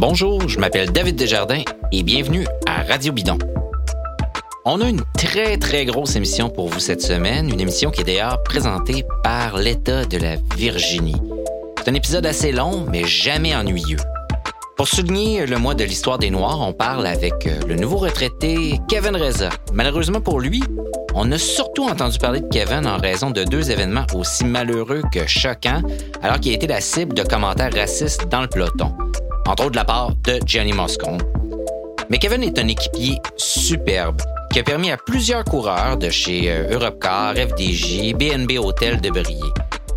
Bonjour, je m'appelle David Desjardins et bienvenue à Radio Bidon. On a une très très grosse émission pour vous cette semaine, une émission qui est d'ailleurs présentée par l'État de la Virginie. C'est un épisode assez long, mais jamais ennuyeux. Pour souligner le mois de l'histoire des Noirs, on parle avec euh, le nouveau retraité Kevin Reza. Malheureusement pour lui, on a surtout entendu parler de Kevin en raison de deux événements aussi malheureux que choquants, alors qu'il a été la cible de commentaires racistes dans le peloton entre autres de la part de Johnny Moscone. Mais Kevin est un équipier superbe qui a permis à plusieurs coureurs de chez euh, Europcar, FDJ, BNB Hotel de briller.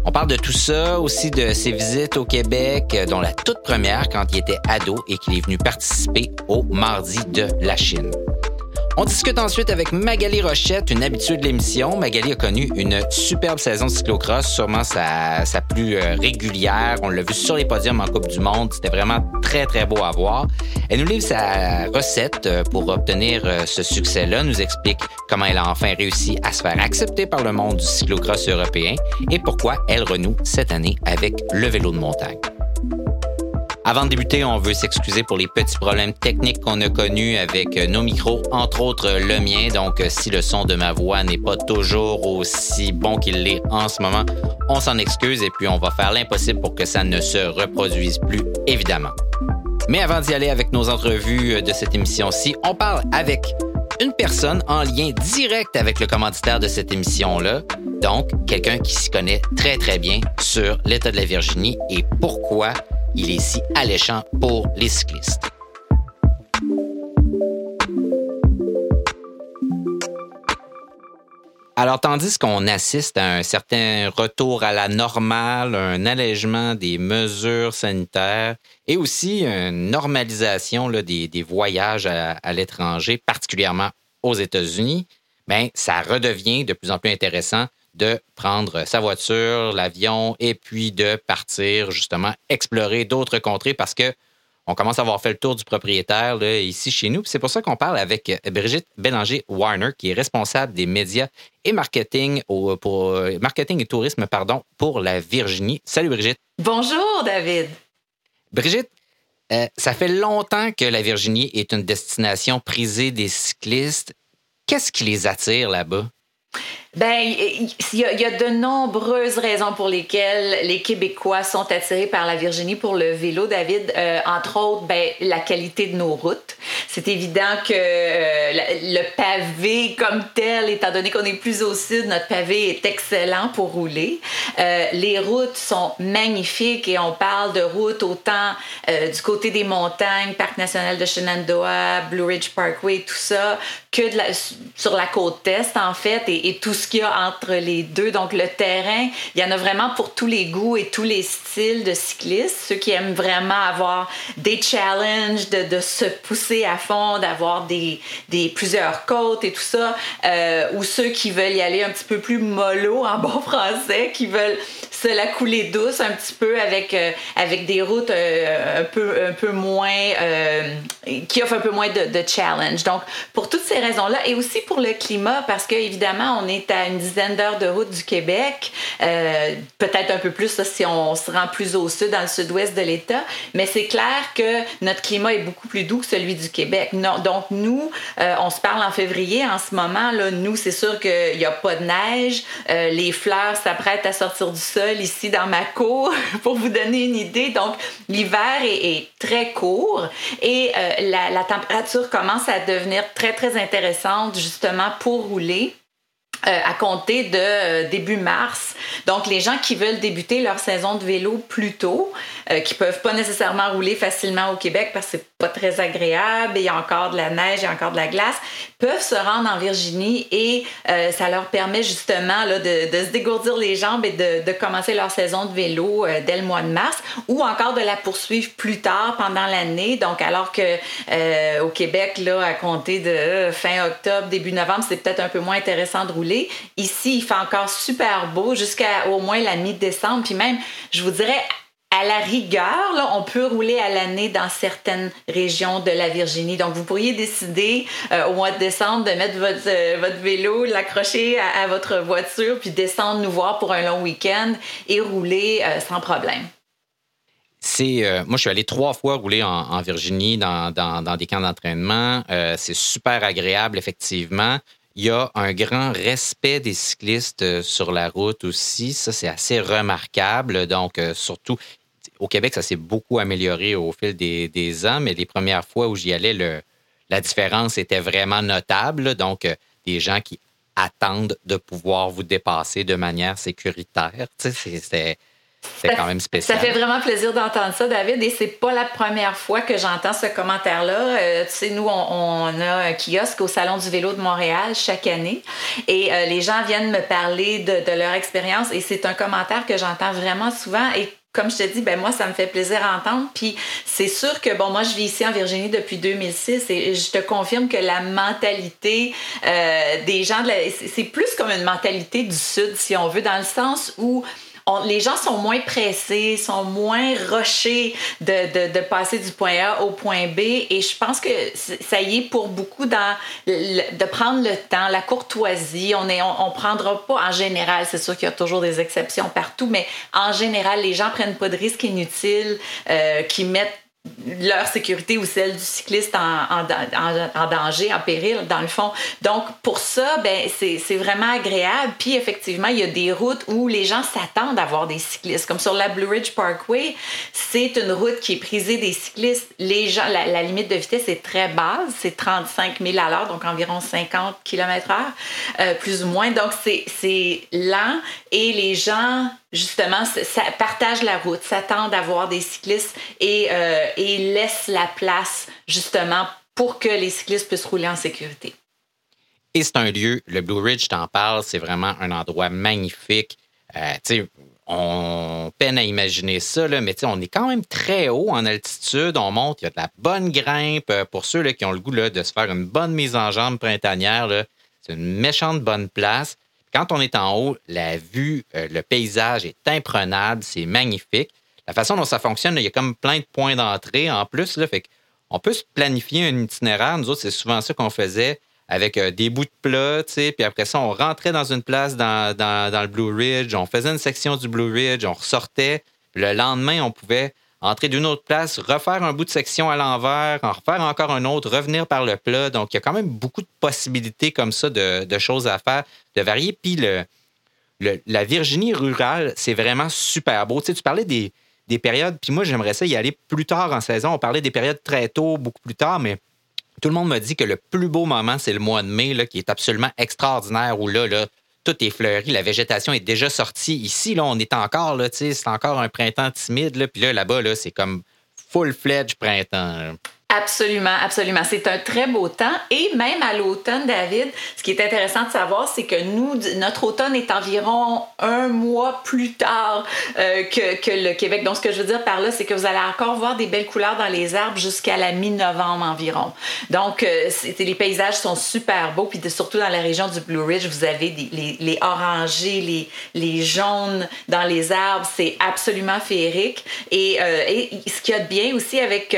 On parle de tout ça, aussi de ses visites au Québec, euh, dont la toute première quand il était ado et qu'il est venu participer au Mardi de la Chine. On discute ensuite avec Magali Rochette, une habituée de l'émission. Magali a connu une superbe saison de cyclocross, sûrement sa, sa plus euh, régulière. On l'a vu sur les podiums en Coupe du Monde. C'était vraiment très, très beau à voir. Elle nous livre sa recette euh, pour obtenir euh, ce succès-là, nous explique comment elle a enfin réussi à se faire accepter par le monde du cyclocross européen et pourquoi elle renoue cette année avec le vélo de montagne. Avant de débuter, on veut s'excuser pour les petits problèmes techniques qu'on a connus avec euh, nos micros, entre autres euh, le mien. Donc, euh, si le son de ma voix n'est pas toujours aussi bon qu'il l'est en ce moment, on s'en excuse et puis on va faire l'impossible pour que ça ne se reproduise plus, évidemment. Mais avant d'y aller avec nos entrevues de cette émission-ci, on parle avec une personne en lien direct avec le commanditaire de cette émission-là. Donc, quelqu'un qui s'y connaît très, très bien sur l'État de la Virginie et pourquoi il est si alléchant pour les cyclistes. Alors, tandis qu'on assiste à un certain retour à la normale, un allègement des mesures sanitaires et aussi une normalisation des, voyages à, l'étranger, particulièrement aux États-Unis, ben, ça redevient de plus en plus intéressant de prendre sa voiture, l'avion et puis de partir justement explorer d'autres contrées parce que on commence à avoir fait le tour du propriétaire ici chez nous. C'est pour ça qu'on parle avec Brigitte Bélanger-Warner, qui est responsable des médias et marketing, pour, marketing et tourisme pardon, pour la Virginie. Salut Brigitte. Bonjour David. Brigitte, euh, ça fait longtemps que la Virginie est une destination prisée des cyclistes. Qu'est-ce qui les attire là-bas? Ben, il y, a de nombreuses raisons pour lesquelles les Québécois sont attirés par la Virginie pour le vélo, David. Euh, entre autres, ben, la qualité de nos routes. C'est évident que euh, le pavé comme tel, étant donné qu'on est plus au sud, notre pavé est excellent pour rouler. Euh, les routes sont magnifiques et on parle de routes autant du côté des montagnes, Parc national de Shenandoah, Blue Ridge Parkway, tout ça, que sur la côte est en fait et tout qu'il y a entre les deux. Donc, le terrain, il y en a vraiment pour tous les goûts et tous les styles de cyclistes. Ceux qui aiment vraiment avoir des challenges, de, se pousser à fond, d'avoir des, des, plusieurs côtes et tout ça, euh, ou ceux qui veulent y aller un petit peu plus mollo en bon français, qui veulent se la couler douce un petit peu avec, euh, avec des routes euh, un, peu, un peu moins, qui offrent un peu moins de, de challenge. Donc, pour toutes ces raisons-là, et aussi pour le climat, parce qu'évidemment, on est à une dizaine d'heures de route du Québec, euh, peut-être un peu plus si on se rend plus au sud, dans le sud-ouest de l'État, mais c'est clair que notre climat est beaucoup plus doux que celui du Québec. Donc nous, euh, on se parle en février en ce moment, nous, c'est sûr qu'il n'y a pas de neige, euh, les fleurs s'apprêtent à sortir du sol ici dans ma cour, pour vous donner une idée. Donc l'hiver est, très court et la température commence à devenir très, très intéressante justement pour rouler. Euh, à compter de euh, début mars. Donc, les gens qui veulent débuter leur saison de vélo plus tôt, euh, qui peuvent pas nécessairement rouler facilement au Québec parce que très agréable, il y a encore de la neige, il y a encore de la glace, peuvent se rendre en Virginie et ça leur permet justement là, de, de, se dégourdir les jambes et de, de commencer leur saison de vélo dès le mois de mars ou encore de la poursuivre plus tard pendant l'année. Donc, alors que au Québec, là, à compter de fin octobre, début novembre, c'est peut-être un peu moins intéressant de rouler Ici, il fait encore super beau jusqu'à au moins la mi-décembre. Puis même, je vous dirais, à la rigueur, là, on peut rouler à l'année dans certaines régions de la Virginie. Donc, vous pourriez décider euh, au mois de décembre de mettre votre, euh, vélo, l'accrocher à, votre voiture, puis descendre nous voir pour un long week-end et rouler euh, sans problème. c'est. Moi, je suis allé trois fois rouler en, Virginie dans, des camps d'entraînement. C'est super agréable, effectivement. Il y a un grand respect des cyclistes sur la route aussi. Ça, c'est assez remarquable. Donc, surtout, au Québec, ça s'est beaucoup amélioré au fil des, ans, mais les premières fois où j'y allais, le, la différence était vraiment notable. Donc, des gens qui attendent de pouvoir vous dépasser de manière sécuritaire. C'est c'est quand même spécial. Ça fait vraiment plaisir d'entendre ça, David. Et c'est pas la première fois que j'entends ce commentaire-là. Euh, tu sais, nous, on, a un kiosque au Salon du vélo de Montréal chaque année. Et euh, les gens viennent me parler de, leur expérience. Et c'est un commentaire que j'entends vraiment souvent. Et comme je te dis, ben moi, ça me fait plaisir à entendre. Puis c'est sûr que, bon, moi, je vis ici en Virginie depuis 2006 et je te confirme que la mentalité euh, des gens, de c'est plus comme une mentalité du Sud, si on veut, dans le sens où les gens sont moins pressés, sont moins rushés de, de, passer du point A au point B. Et je pense que ça y est pour beaucoup dans de prendre le temps, la courtoisie. On ne on, prendra pas en général, c'est sûr qu'il y a toujours des exceptions partout, mais en général, les gens prennent pas de risques inutiles, euh, qui mettent leur sécurité ou celle du cycliste en, en, danger, en péril, dans le fond. Donc, pour ça, ben, c'est vraiment agréable. Puis, effectivement, il y a des routes où les gens s'attendent à voir des cyclistes. Comme sur la Blue Ridge Parkway, c'est une route qui est prisée des cyclistes. Les gens, la, limite de vitesse est très basse, c'est 35 000 à l'heure, donc environ 50 km/h, euh, plus ou moins. Donc, c'est lent et les gens justement, ça partage la route, s'attendent à voir des cyclistes et, euh, et laisse la place justement pour que les cyclistes puissent rouler en sécurité. Et c'est un lieu, le Blue Ridge, t'en parle, c'est vraiment un endroit magnifique. Euh, on peine à imaginer ça, là, mais on est quand même très haut en altitude. On monte, il y a de la bonne grimpe. Euh, pour ceux là, qui ont le goût de se faire une bonne mise en jambe printanière, c'est une méchante bonne place. Quand on est en haut, la vue, euh, le paysage est imprenable, c'est magnifique. La façon dont ça fonctionne, il y a comme plein de points d'entrée en plus. On peut se planifier un itinéraire. Nous autres, c'est souvent ça qu'on faisait avec euh, des bouts de plat, puis après ça, on rentrait dans une place dans, le Blue Ridge, on faisait une section du Blue Ridge, on ressortait. Le lendemain, on pouvait entrer d'une autre place, refaire un bout de section à l'envers, en refaire encore un autre, revenir par le plat. Donc, il y a quand même beaucoup de possibilités comme ça de, choses à faire, de varier. Puis, la Virginie rurale, c'est vraiment super beau. Tu, sais, tu parlais des, périodes, puis moi, j'aimerais ça y aller plus tard en saison. On parlait des périodes très tôt, beaucoup plus tard, mais tout le monde m'a dit que le plus beau moment, c'est le mois de mai, qui est absolument extraordinaire, où là, là tout est fleuri, la végétation est déjà sortie. Ici, là, on est encore, là, c'est encore un printemps timide, là, puis là, là-bas, là, c'est comme full-fledged printemps. Absolument, absolument. C'est un très beau temps. Et même à l'automne, David, ce qui est intéressant de savoir, c'est que nous, notre automne est environ un mois plus tard euh, que, le Québec. Donc, ce que je veux dire par là, c'est que vous allez encore voir des belles couleurs dans les arbres jusqu'à la mi-novembre environ. Donc, euh, les paysages sont super beaux. Puis surtout dans la région du Blue Ridge, vous avez les, les, orangés, les, jaunes dans les arbres. C'est absolument féerique. Et, euh, et ce qu'il y a de bien aussi avec,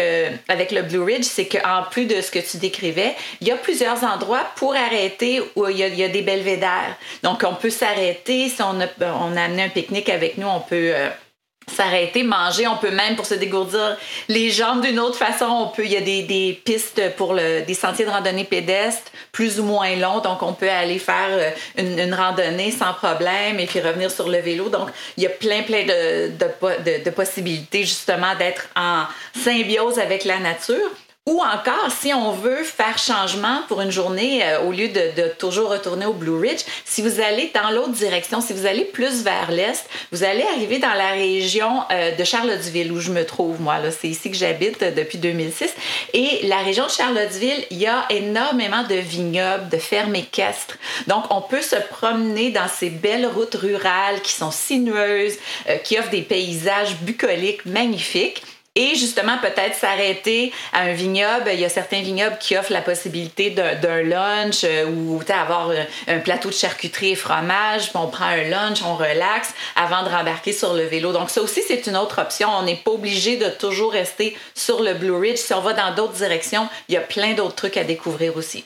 avec le Blue Ridge, c'est qu'en plus de ce que tu décrivais, il y a plusieurs endroits pour arrêter où il y a, des belvédères. Donc, on peut s'arrêter. Si on a, on a amené un pique-nique avec nous, on peut euh, s'arrêter, manger. On peut même, pour se dégourdir les jambes d'une autre façon, on peut, il y a des, pistes pour le, des sentiers de randonnée pédestre plus ou moins longs. Donc, on peut aller faire euh, une, randonnée sans problème et puis revenir sur le vélo. Donc, il y a plein, plein de, de, de possibilités justement d'être en symbiose avec la nature. Ou encore, si on veut faire changement pour une journée, euh, au lieu de, toujours retourner au Blue Ridge, si vous allez dans l'autre direction, si vous allez plus vers l'est, vous allez arriver dans la région euh, de Charlottesville où je me trouve, moi. Là, c'est ici que j'habite euh, depuis 2006. Et la région de Charlottesville, il y a énormément de vignobles, de fermes équestres. Donc, on peut se promener dans ces belles routes rurales qui sont sinueuses, qui offrent des paysages bucoliques magnifiques et justement peut-être s'arrêter à un vignoble. Il y a certains vignobles qui offrent la possibilité d'un lunch euh, ou avoir euh, un plateau de charcuterie et fromage, puis on prend un lunch, on relaxe avant de rembarquer sur le vélo. Donc ça aussi, c'est une autre option. On n'est pas obligé de toujours rester sur le Blue Ridge. Si on va dans d'autres directions, il y a plein d'autres trucs à découvrir aussi.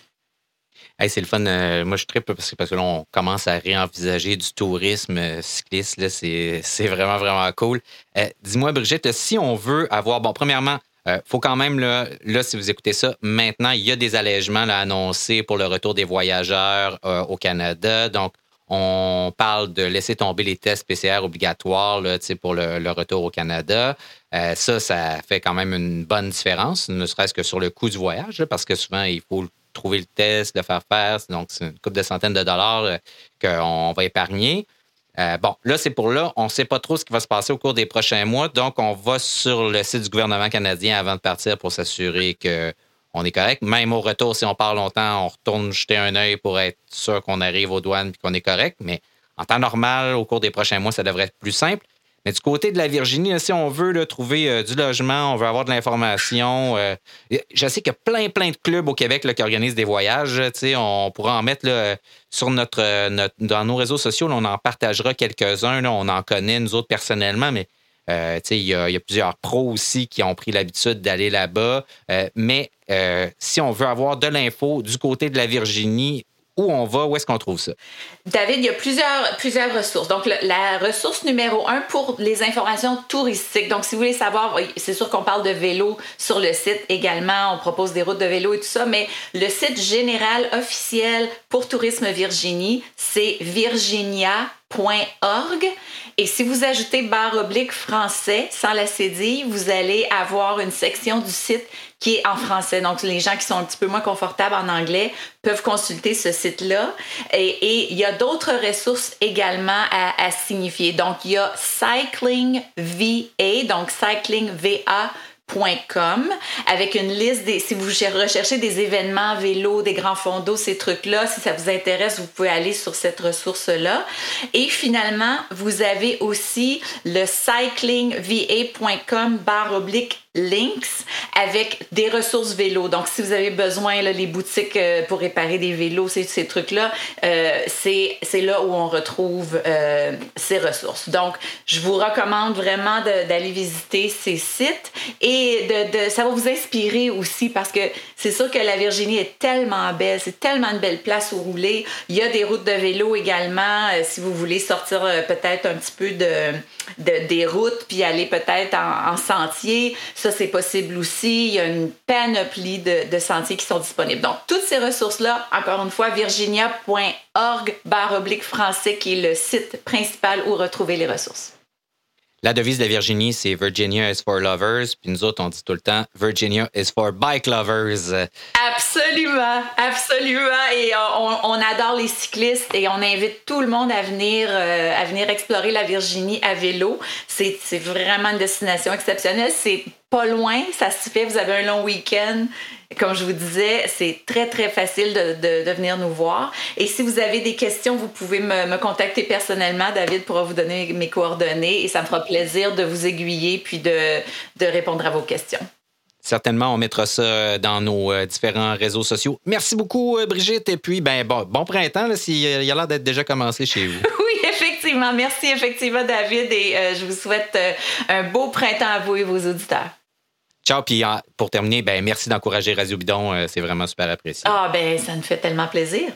C'est le fun. Euh, moi, je tripe parce que, parce que là, on commence à réenvisager du tourisme euh, cycliste. C'est vraiment, vraiment cool. Euh, dis-moi, Brigitte, si on veut avoir. Bon, premièrement, il faut quand même, là, là, si vous écoutez ça, maintenant, il y a des allègements annoncés pour le retour des voyageurs au Canada. Donc, on parle de laisser tomber les tests PCR obligatoires là, pour le, retour au Canada. ça, ça fait quand même une bonne différence, ne serait-ce que sur le coût du voyage, parce que souvent, il faut trouver le test, le faire faire. Donc, c'est une couple de centaines de dollars euh, qu'on va épargner. Euh, bon, là, c'est pour là. On ne sait pas trop ce qui va se passer au cours des prochains mois. Donc, on va sur le site du gouvernement canadien avant de partir pour s'assurer qu'on est correct. Même au retour, si on part longtemps, on retourne jeter un œil pour être sûr qu'on arrive aux douanes et qu'on est correct. Mais en temps normal, au cours des prochains mois, ça devrait être plus simple. Mais du côté de la Virginie, si on veut trouver euh, du logement, on veut avoir de l'information, euh, je sais qu'il y a plein, plein de clubs au Québec qui organisent des voyages. On pourra en mettre sur notre, dans nos réseaux sociaux. on en partagera quelques-uns. On en connaît, nous autres, personnellement, mais euh, il y, a plusieurs pros aussi qui ont pris l'habitude d'aller là-bas. mais si on veut avoir de l'info du côté de la Virginie, où on va, où est-ce qu'on trouve ça? David, il y a plusieurs, ressources. Donc, la ressource numéro un pour les informations touristiques. Donc, si vous voulez savoir, c'est sûr qu'on parle de vélo sur le site également. On propose des routes de vélo et tout ça, mais le site général officiel pour Tourisme Virginie, c'est virginia.org. Et si vous ajoutez barre oblique français sans la cédille, vous allez avoir une section du site qui est en français. Donc, les gens qui sont un petit peu moins confortables en anglais peuvent consulter ce site-là. Et, il y a d'autres ressources également à, à signifier. Donc, il y a Cycling VA, donc Cycling VA avec une liste des si vous recherchez des événements vélo, des grands fonds d'eau, ces trucs-là, si ça vous intéresse, vous pouvez aller sur cette ressource-là. Et finalement, vous avez aussi le cyclingva.com barre oblique links avec des ressources vélo. Donc, si vous avez besoin, là, les boutiques euh, pour réparer des vélos, ces, trucs-là, euh, c'est là où on retrouve euh, ces ressources. Donc, je vous recommande vraiment d'aller visiter ces sites et de, ça va vous inspirer aussi parce que c'est sûr que la Virginie est tellement belle, c'est tellement une belle place où rouler. Il y a des routes de vélo également si vous voulez sortir peut-être un petit peu de, de, des routes puis aller peut-être en, en sentier ça, c'est possible aussi. Il y a une panoplie de, sentiers qui sont disponibles. Donc, toutes ces ressources-là, encore une fois, virginia.org barre oblique français, qui est le site principal où retrouver les ressources. La devise de Virginie, c'est Virginia is for lovers. Puis nous autres, on dit tout le temps Virginia is for bike lovers. Absolument, absolument. Et on, adore les cyclistes et on invite tout le monde à venir, euh, à venir explorer la Virginie à vélo. C'est vraiment une destination exceptionnelle. C'est pas loin, ça se fait. Vous avez un long week-end. Comme je vous disais, c'est très, très facile de, de, venir nous voir. Et si vous avez des questions, vous pouvez me, me, contacter personnellement. David pourra vous donner mes coordonnées et ça me fera plaisir de vous aiguiller puis de, de répondre à vos questions. Certainement, on mettra ça dans nos euh, différents réseaux sociaux. Merci beaucoup, euh, Brigitte. Et puis, ben, bon, bon printemps, s'il y a l'air d'être déjà commencé chez vous. oui, effectivement. Merci, effectivement, David. Et euh, je vous souhaite un beau printemps à vous et vos auditeurs. Ciao, puis pour terminer, ben merci d'encourager Radio Bidon, euh, c'est vraiment super apprécié. Ah ben ça me fait tellement plaisir.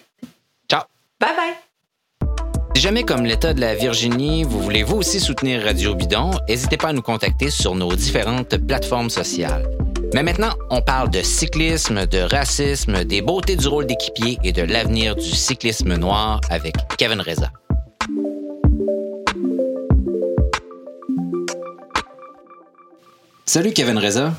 Ciao. Bye bye. Si jamais comme l'État de la Virginie, vous voulez vous aussi soutenir Radio Bidon, n'hésitez pas à nous contacter sur nos différentes plateformes sociales. Mais maintenant, on parle de cyclisme, de racisme, des beautés du rôle d'équipier et de l'avenir du cyclisme noir avec Kevin Reza. Salut Kevin Reza.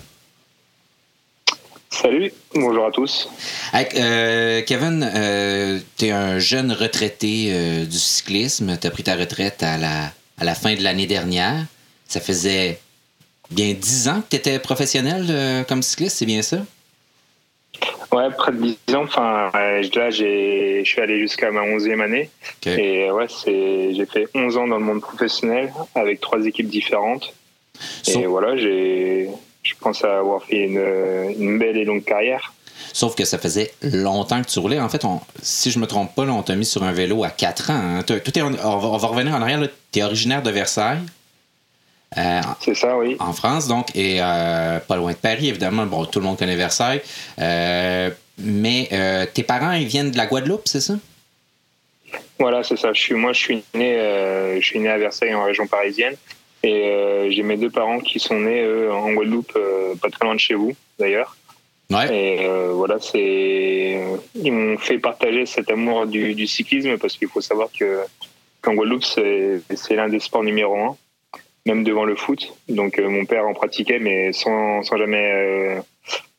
Salut, bonjour à tous. Euh, Kevin, euh, tu es un jeune retraité euh, du cyclisme. Tu as pris ta retraite à la, à la fin de l'année dernière. Ça faisait bien dix ans que tu étais professionnel comme cycliste, c'est bien ça? Ouais, près de dix ans. Enfin, là, je suis allé jusqu'à ma onzième année. Et ouais, j'ai fait onze ans dans le monde professionnel avec trois équipes différentes. Et voilà, j'ai, je pense avoir fait une, belle et longue carrière. Sauf que ça faisait longtemps que tu roulais. En fait, on, si je me trompe pas, on t'a mis sur un vélo à 4 ans. Hein. Tout est, on, va, revenir en arrière. Tu es originaire de Versailles. Euh, c'est ça, oui. En France, donc, et euh, pas loin de Paris, évidemment. Bon, tout le monde connaît Versailles. Euh, mais tes parents, ils viennent de la Guadeloupe, c'est ça? Voilà, c'est ça. Je suis, moi, je suis né, je suis né à Versailles, en région parisienne. Et j'ai mes deux parents qui sont nés en Guadeloupe, pas très loin de chez vous, d'ailleurs. Ouais. Et voilà, c'est ils m'ont fait partager cet amour du, du cyclisme parce qu'il faut savoir que qu'en Guadeloupe c'est l'un des sports numéro un même devant le foot. Donc euh, mon père en pratiquait, mais sans, sans jamais euh,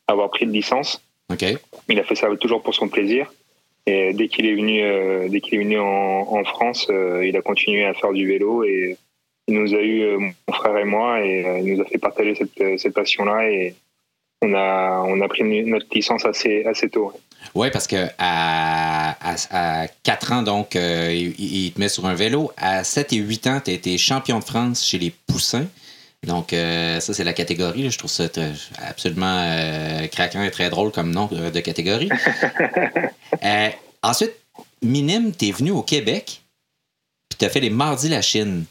avoir pris de licence. Okay. Il a fait ça toujours pour son plaisir. Et dès qu'il est venu, euh, dès qu'il est venu en, en France, il a continué à faire du vélo et il nous a eu mon frère et moi et il nous a fait partager cette, cette passion-là et on a on a pris notre licence assez assez tôt. Oui, parce que à, à, 4 ans, donc, euh, il, te met sur un vélo. À 7 et 8 ans, tu as été champion de France chez les Poussins. Donc, euh, ça, c'est la catégorie. Je trouve ça absolument euh, craquant et très drôle comme nom de, catégorie. ensuite, minime, tu es venu au Québec, puis tu as fait les Mardis la Chine.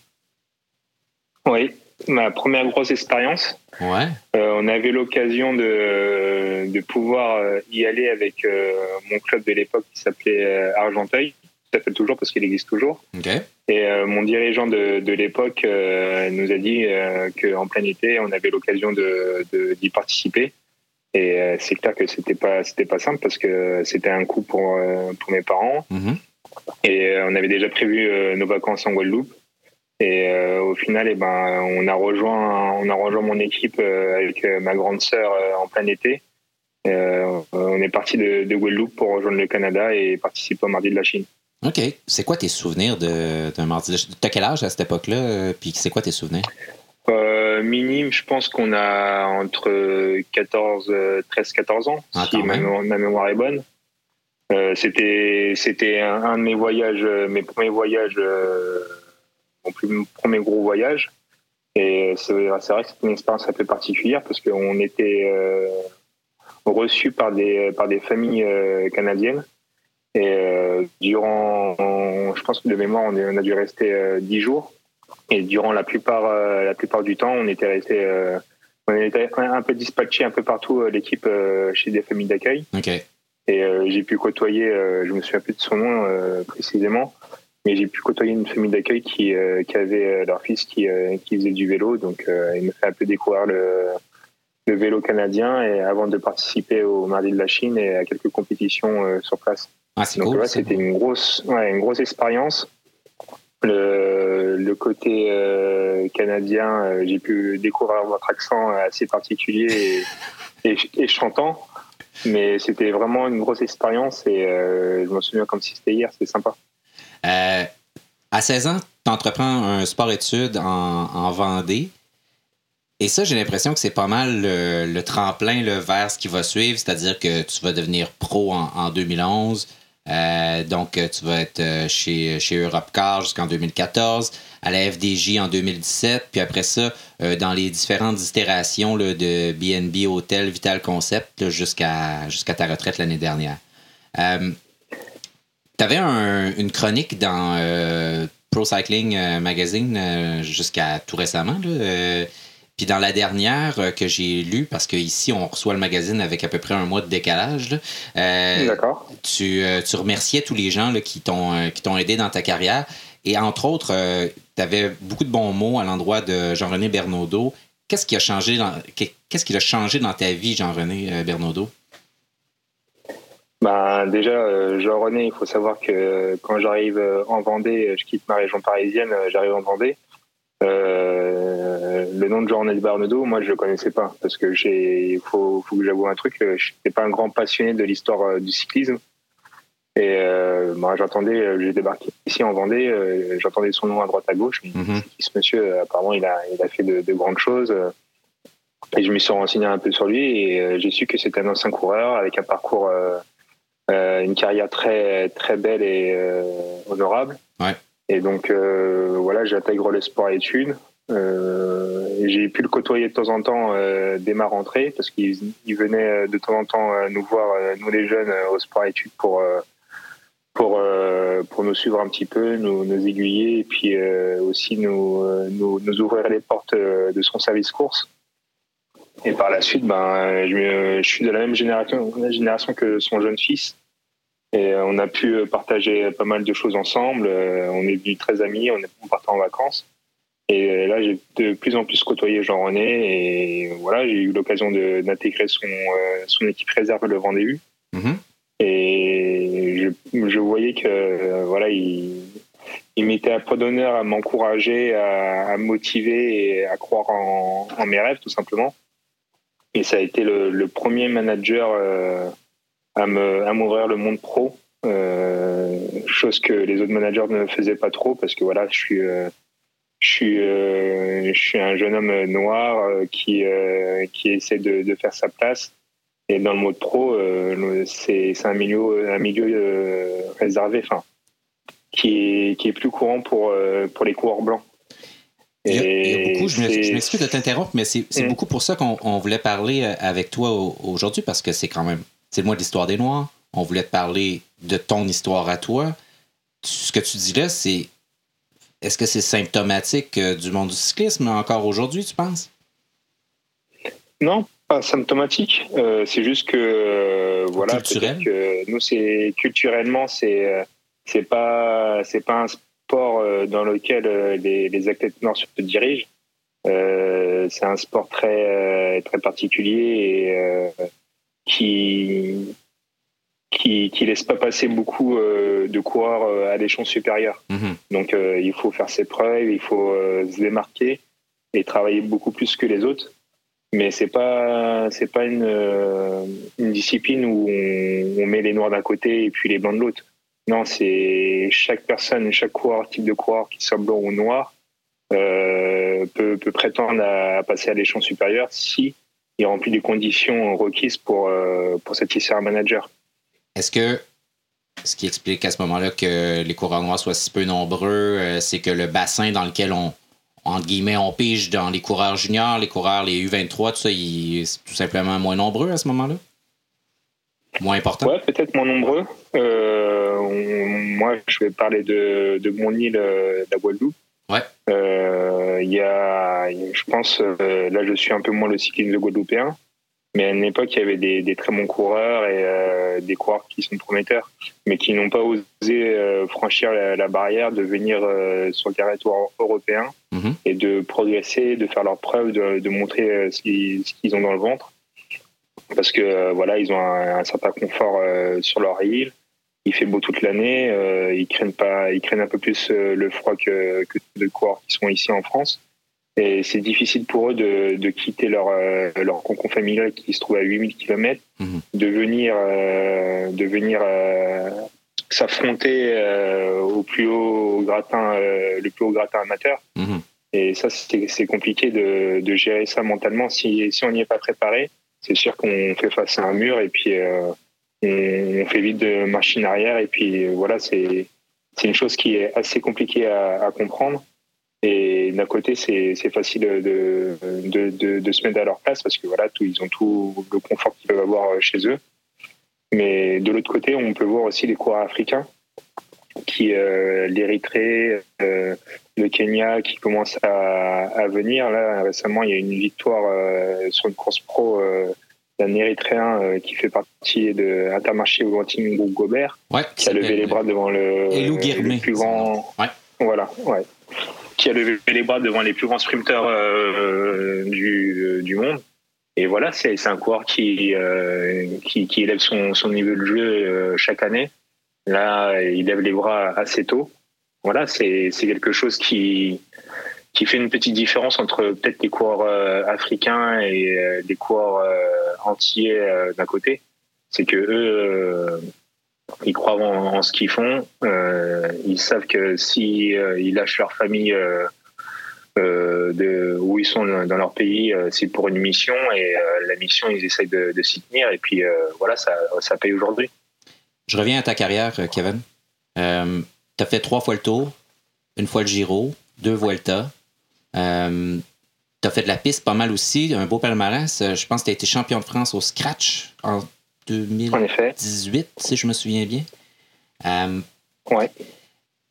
Oui ma première grosse expérience. Ouais. Euh, on avait l'occasion de, de pouvoir euh, y aller avec euh, mon club de l'époque qui s'appelait Argenteuil. Ça fait toujours parce qu'il existe toujours. Okay. Et mon dirigeant de, de l'époque nous a dit qu'en plein été, on avait l'occasion de, d'y participer. Et c'est clair que c'était pas c'était pas simple parce que c'était un coup pour pour mes parents. Mm-hmm. Et on avait déjà prévu nos vacances en Guadeloupe. Et euh, au final, eh ben, on a rejoint, on a rejoint mon équipe euh, avec euh, ma grande sœur en plein été. on est parti de, de, Guadeloupe pour rejoindre le Canada et participer au Mardi de la Chine. OK. C'est quoi tes souvenirs d'un Mardi de la Chine? T'as quel âge à cette époque-là? Puis c'est quoi tes souvenirs? minime, je pense qu'on a entre 14, 13, 14 ans, ah, si ma, ma, mémoire est bonne. c'était c'était un, un, de mes voyages, mes premiers voyages mon premier gros voyage. Et c'est vrai que c'était une expérience un peu particulière parce qu'on était euh, reçus par des, par des familles euh, canadiennes. Et euh, durant, je pense que de mémoire, on, on a dû rester dix jours. Et durant la plupart, la plupart du temps, on était resté, on était un peu dispatché un peu partout l'équipe chez des familles d'accueil. Et j'ai pu côtoyer, je me souviens plus de son nom précisément, mais j'ai pu côtoyer une famille d'accueil qui, euh, qui avait euh, leur fils qui, euh, qui faisait du vélo, donc il me fait un peu découvrir le, le vélo canadien et avant de participer au Mardi de la Chine et à quelques compétitions sur place. Ah, donc cool, c'était une grosse, ouais, une grosse expérience. Le, le côté canadien, j'ai pu découvrir votre accent assez particulier et, et. Mais c'était vraiment une grosse expérience et je me souviens comme si c'était hier, c'était sympa. Euh, à 16 ans, tu entreprends un sport-études en, Vendée. Et ça, j'ai l'impression que c'est pas mal le, tremplin le vers ce qui va suivre, c'est-à-dire que tu vas devenir pro en, 2011. Euh, donc, tu vas être euh, chez, chez Europcar jusqu'en 2014, à la FDJ en 2017, puis après ça, dans les différentes itérations de BNB Hotel Vital Concept jusqu'à ta retraite l'année dernière. Tu avais une chronique dans euh, Pro Cycling euh, Magazine euh, jusqu'à tout récemment. puis dans la dernière que j'ai lue, parce qu'ici, on reçoit le magazine avec à peu près un mois de décalage, tu, tu, remerciais tous les gens là, qui t'ont aidé dans ta carrière. Et entre autres, tu avais beaucoup de bons mots à l'endroit de Jean-René Bernaudot. Qu'est-ce qui a changé dans, qu'est-ce qui a changé dans ta vie, Jean-René Bernaudot? Ben, déjà, euh, Jean-René, il faut savoir que quand j'arrive euh, en Vendée, je quitte ma région parisienne, euh, j'arrive en Vendée. le nom de Jean-René Barnedo, moi, je le connaissais pas parce que j'ai, il faut, faut, que j'avoue un truc, je n'étais pas un grand passionné de l'histoire du cyclisme. Et moi, j'entendais, j'ai débarqué ici en Vendée, j'entendais son nom à droite à gauche. Mm Ce monsieur, apparemment, il a, il a fait de, de, grandes choses. Et je me suis renseigné un peu sur lui et j'ai su que c'était un ancien coureur avec un parcours euh, une carrière très très belle et euh, honorable. Ouais. Et donc euh, voilà, j'intègre le sport études. j'ai pu le côtoyer de temps en temps dès ma rentrée parce qu'il venait de temps en temps nous voir, nous les jeunes, au sport études pour pour pour nous suivre un petit peu, nous, nous aiguiller et puis aussi nous, nous, nous ouvrir les portes de son service course. Et par la suite, ben, je, je, suis de la même génération, génération que son jeune fils. Et on a pu partager pas mal de choses ensemble. On est devenus très amis, on, est, en vacances. Et là, j'ai de plus en plus côtoyé Jean-René. Et voilà, j'ai eu l'occasion d'intégrer son, son équipe réserve le Vendée mmh. Et je, je, voyais que voilà, il, il mettait à peu d'honneur à m'encourager, à, me motiver et à croire en, mes rêves, tout simplement. Et ça a été le, premier manager euh, à m'ouvrir le monde pro, euh, chose que les autres managers ne faisaient pas trop parce que voilà, je suis euh, un jeune homme noir qui essaie de, faire sa place. Et dans le monde pro, c'est un milieu réservé. Qui est, plus courant pour, pour les coureurs blancs. Et beaucoup, je m'excuse de t'interrompre, mais c'est mm. beaucoup pour ça qu'on voulait parler euh, avec toi aujourd'hui, parce que c'est quand même, c'est le mois de l'histoire des Noirs. On voulait te parler de ton histoire à toi. Ce que tu dis là, c'est. Est-ce que c'est symptomatique euh, du monde du cyclisme encore aujourd'hui, tu penses? Non, pas symptomatique. c'est juste que. voilà, Culturel? Que nous, c'est culturellement, c'est c'est pas c'est pas un sport euh, dans lequel euh, les, les athlètes noirs se dirigent. Euh, c'est un sport très très particulier et qui qui qui laisse pas passer beaucoup de coureurs à l'échelon supérieur. Mhm. Donc il faut faire ses preuves, il faut se démarquer et travailler beaucoup plus que les autres. Mais c'est pas c'est pas une une discipline où on, on met les noirs d'un côté et puis les blancs de l'autre. Non, c'est chaque personne, chaque coureur, type de coureur, qui soit blanc ou noir, euh, peut, prétendre à, passer à l'échelon supérieur si il remplit les conditions requises pour, euh, satisfaire un manager. Est-ce que ce qui explique à ce moment-là que les coureurs noirs soient si peu nombreux, euh, c'est que le bassin dans lequel on, entre guillemets, on pige dans les coureurs juniors, les coureurs, les U23, tout ça, c'est tout simplement moins nombreux à ce moment-là? Moins important? Ouais, peut-être moins nombreux. Euh, moi, je vais parler de, de mon île, euh, la Guadeloupe. Ouais. Euh, il y a, je pense, là, je suis un peu moins le cyclisme guadeloupéen, mais à une époque, il y avait des, des très bons coureurs et des coureurs qui sont prometteurs, mais qui n'ont pas osé franchir la, barrière de venir sur le territoire européen mm-hmm. et de progresser, de faire leurs preuves, de, de montrer ce qu'ils ont dans le ventre parce que euh, voilà, ils ont un, certain confort euh, sur leur île. Il fait beau toute l'année. Euh, ils craignent pas, ils craignent un peu plus le froid que, que de coureurs qui sont ici en France. Et c'est difficile pour eux de, de quitter leur, leur concon familial qui se trouve à 8000 km, mhm. de venir, de venir s'affronter au plus haut gratin, le plus haut gratin amateur. Mhm. Et ça, c'est compliqué de, de, gérer ça mentalement si, si on n'y est pas préparé c'est sûr qu'on fait face à un mur et puis euh, on, fait vite de machine arrière et puis voilà, c'est une chose qui est assez compliquée à, comprendre. Et d'un côté, c'est facile de, de, de, se mettre à leur place parce que voilà, ils ont tout le confort qu'ils peuvent avoir chez eux. Mais de l'autre côté, on peut voir aussi les coureurs africains qui euh, l'Érythrée, euh, le Kenya qui commence à, à, venir. Là, récemment, il y a une victoire euh, sur une course pro euh, d'un Érythréen euh, qui fait partie de Intermarché au Team Groupe Gobert, ouais, qui a levé les bras devant le, le plus grand. Ouais. Voilà, ouais. Qui a levé les bras devant les plus grands sprinteurs du, du monde. Et voilà, c'est un coureur qui, qui, qui, élève son, son niveau de jeu chaque année. Là, il lève les bras assez tôt. Voilà, c'est quelque chose qui, qui fait une petite différence entre peut-être les coureurs euh, africains et euh, les coureurs euh, entiers d'un côté. C'est que eux, ils croient en, ce qu'ils font. ils savent que si ils lâchent leur famille de où ils sont dans leur pays, c'est pour une mission et la mission, ils essayent de, de s'y tenir. Et puis voilà, ça, ça paye aujourd'hui. Je reviens à ta carrière, Kevin. Euh, tu as fait trois fois le tour, une fois le Giro, deux Vuelta. Euh, tu as fait de la piste pas mal aussi, un beau palmarès. Euh, je pense que tu as été champion de France au Scratch en 2018, si je me souviens bien. Euh,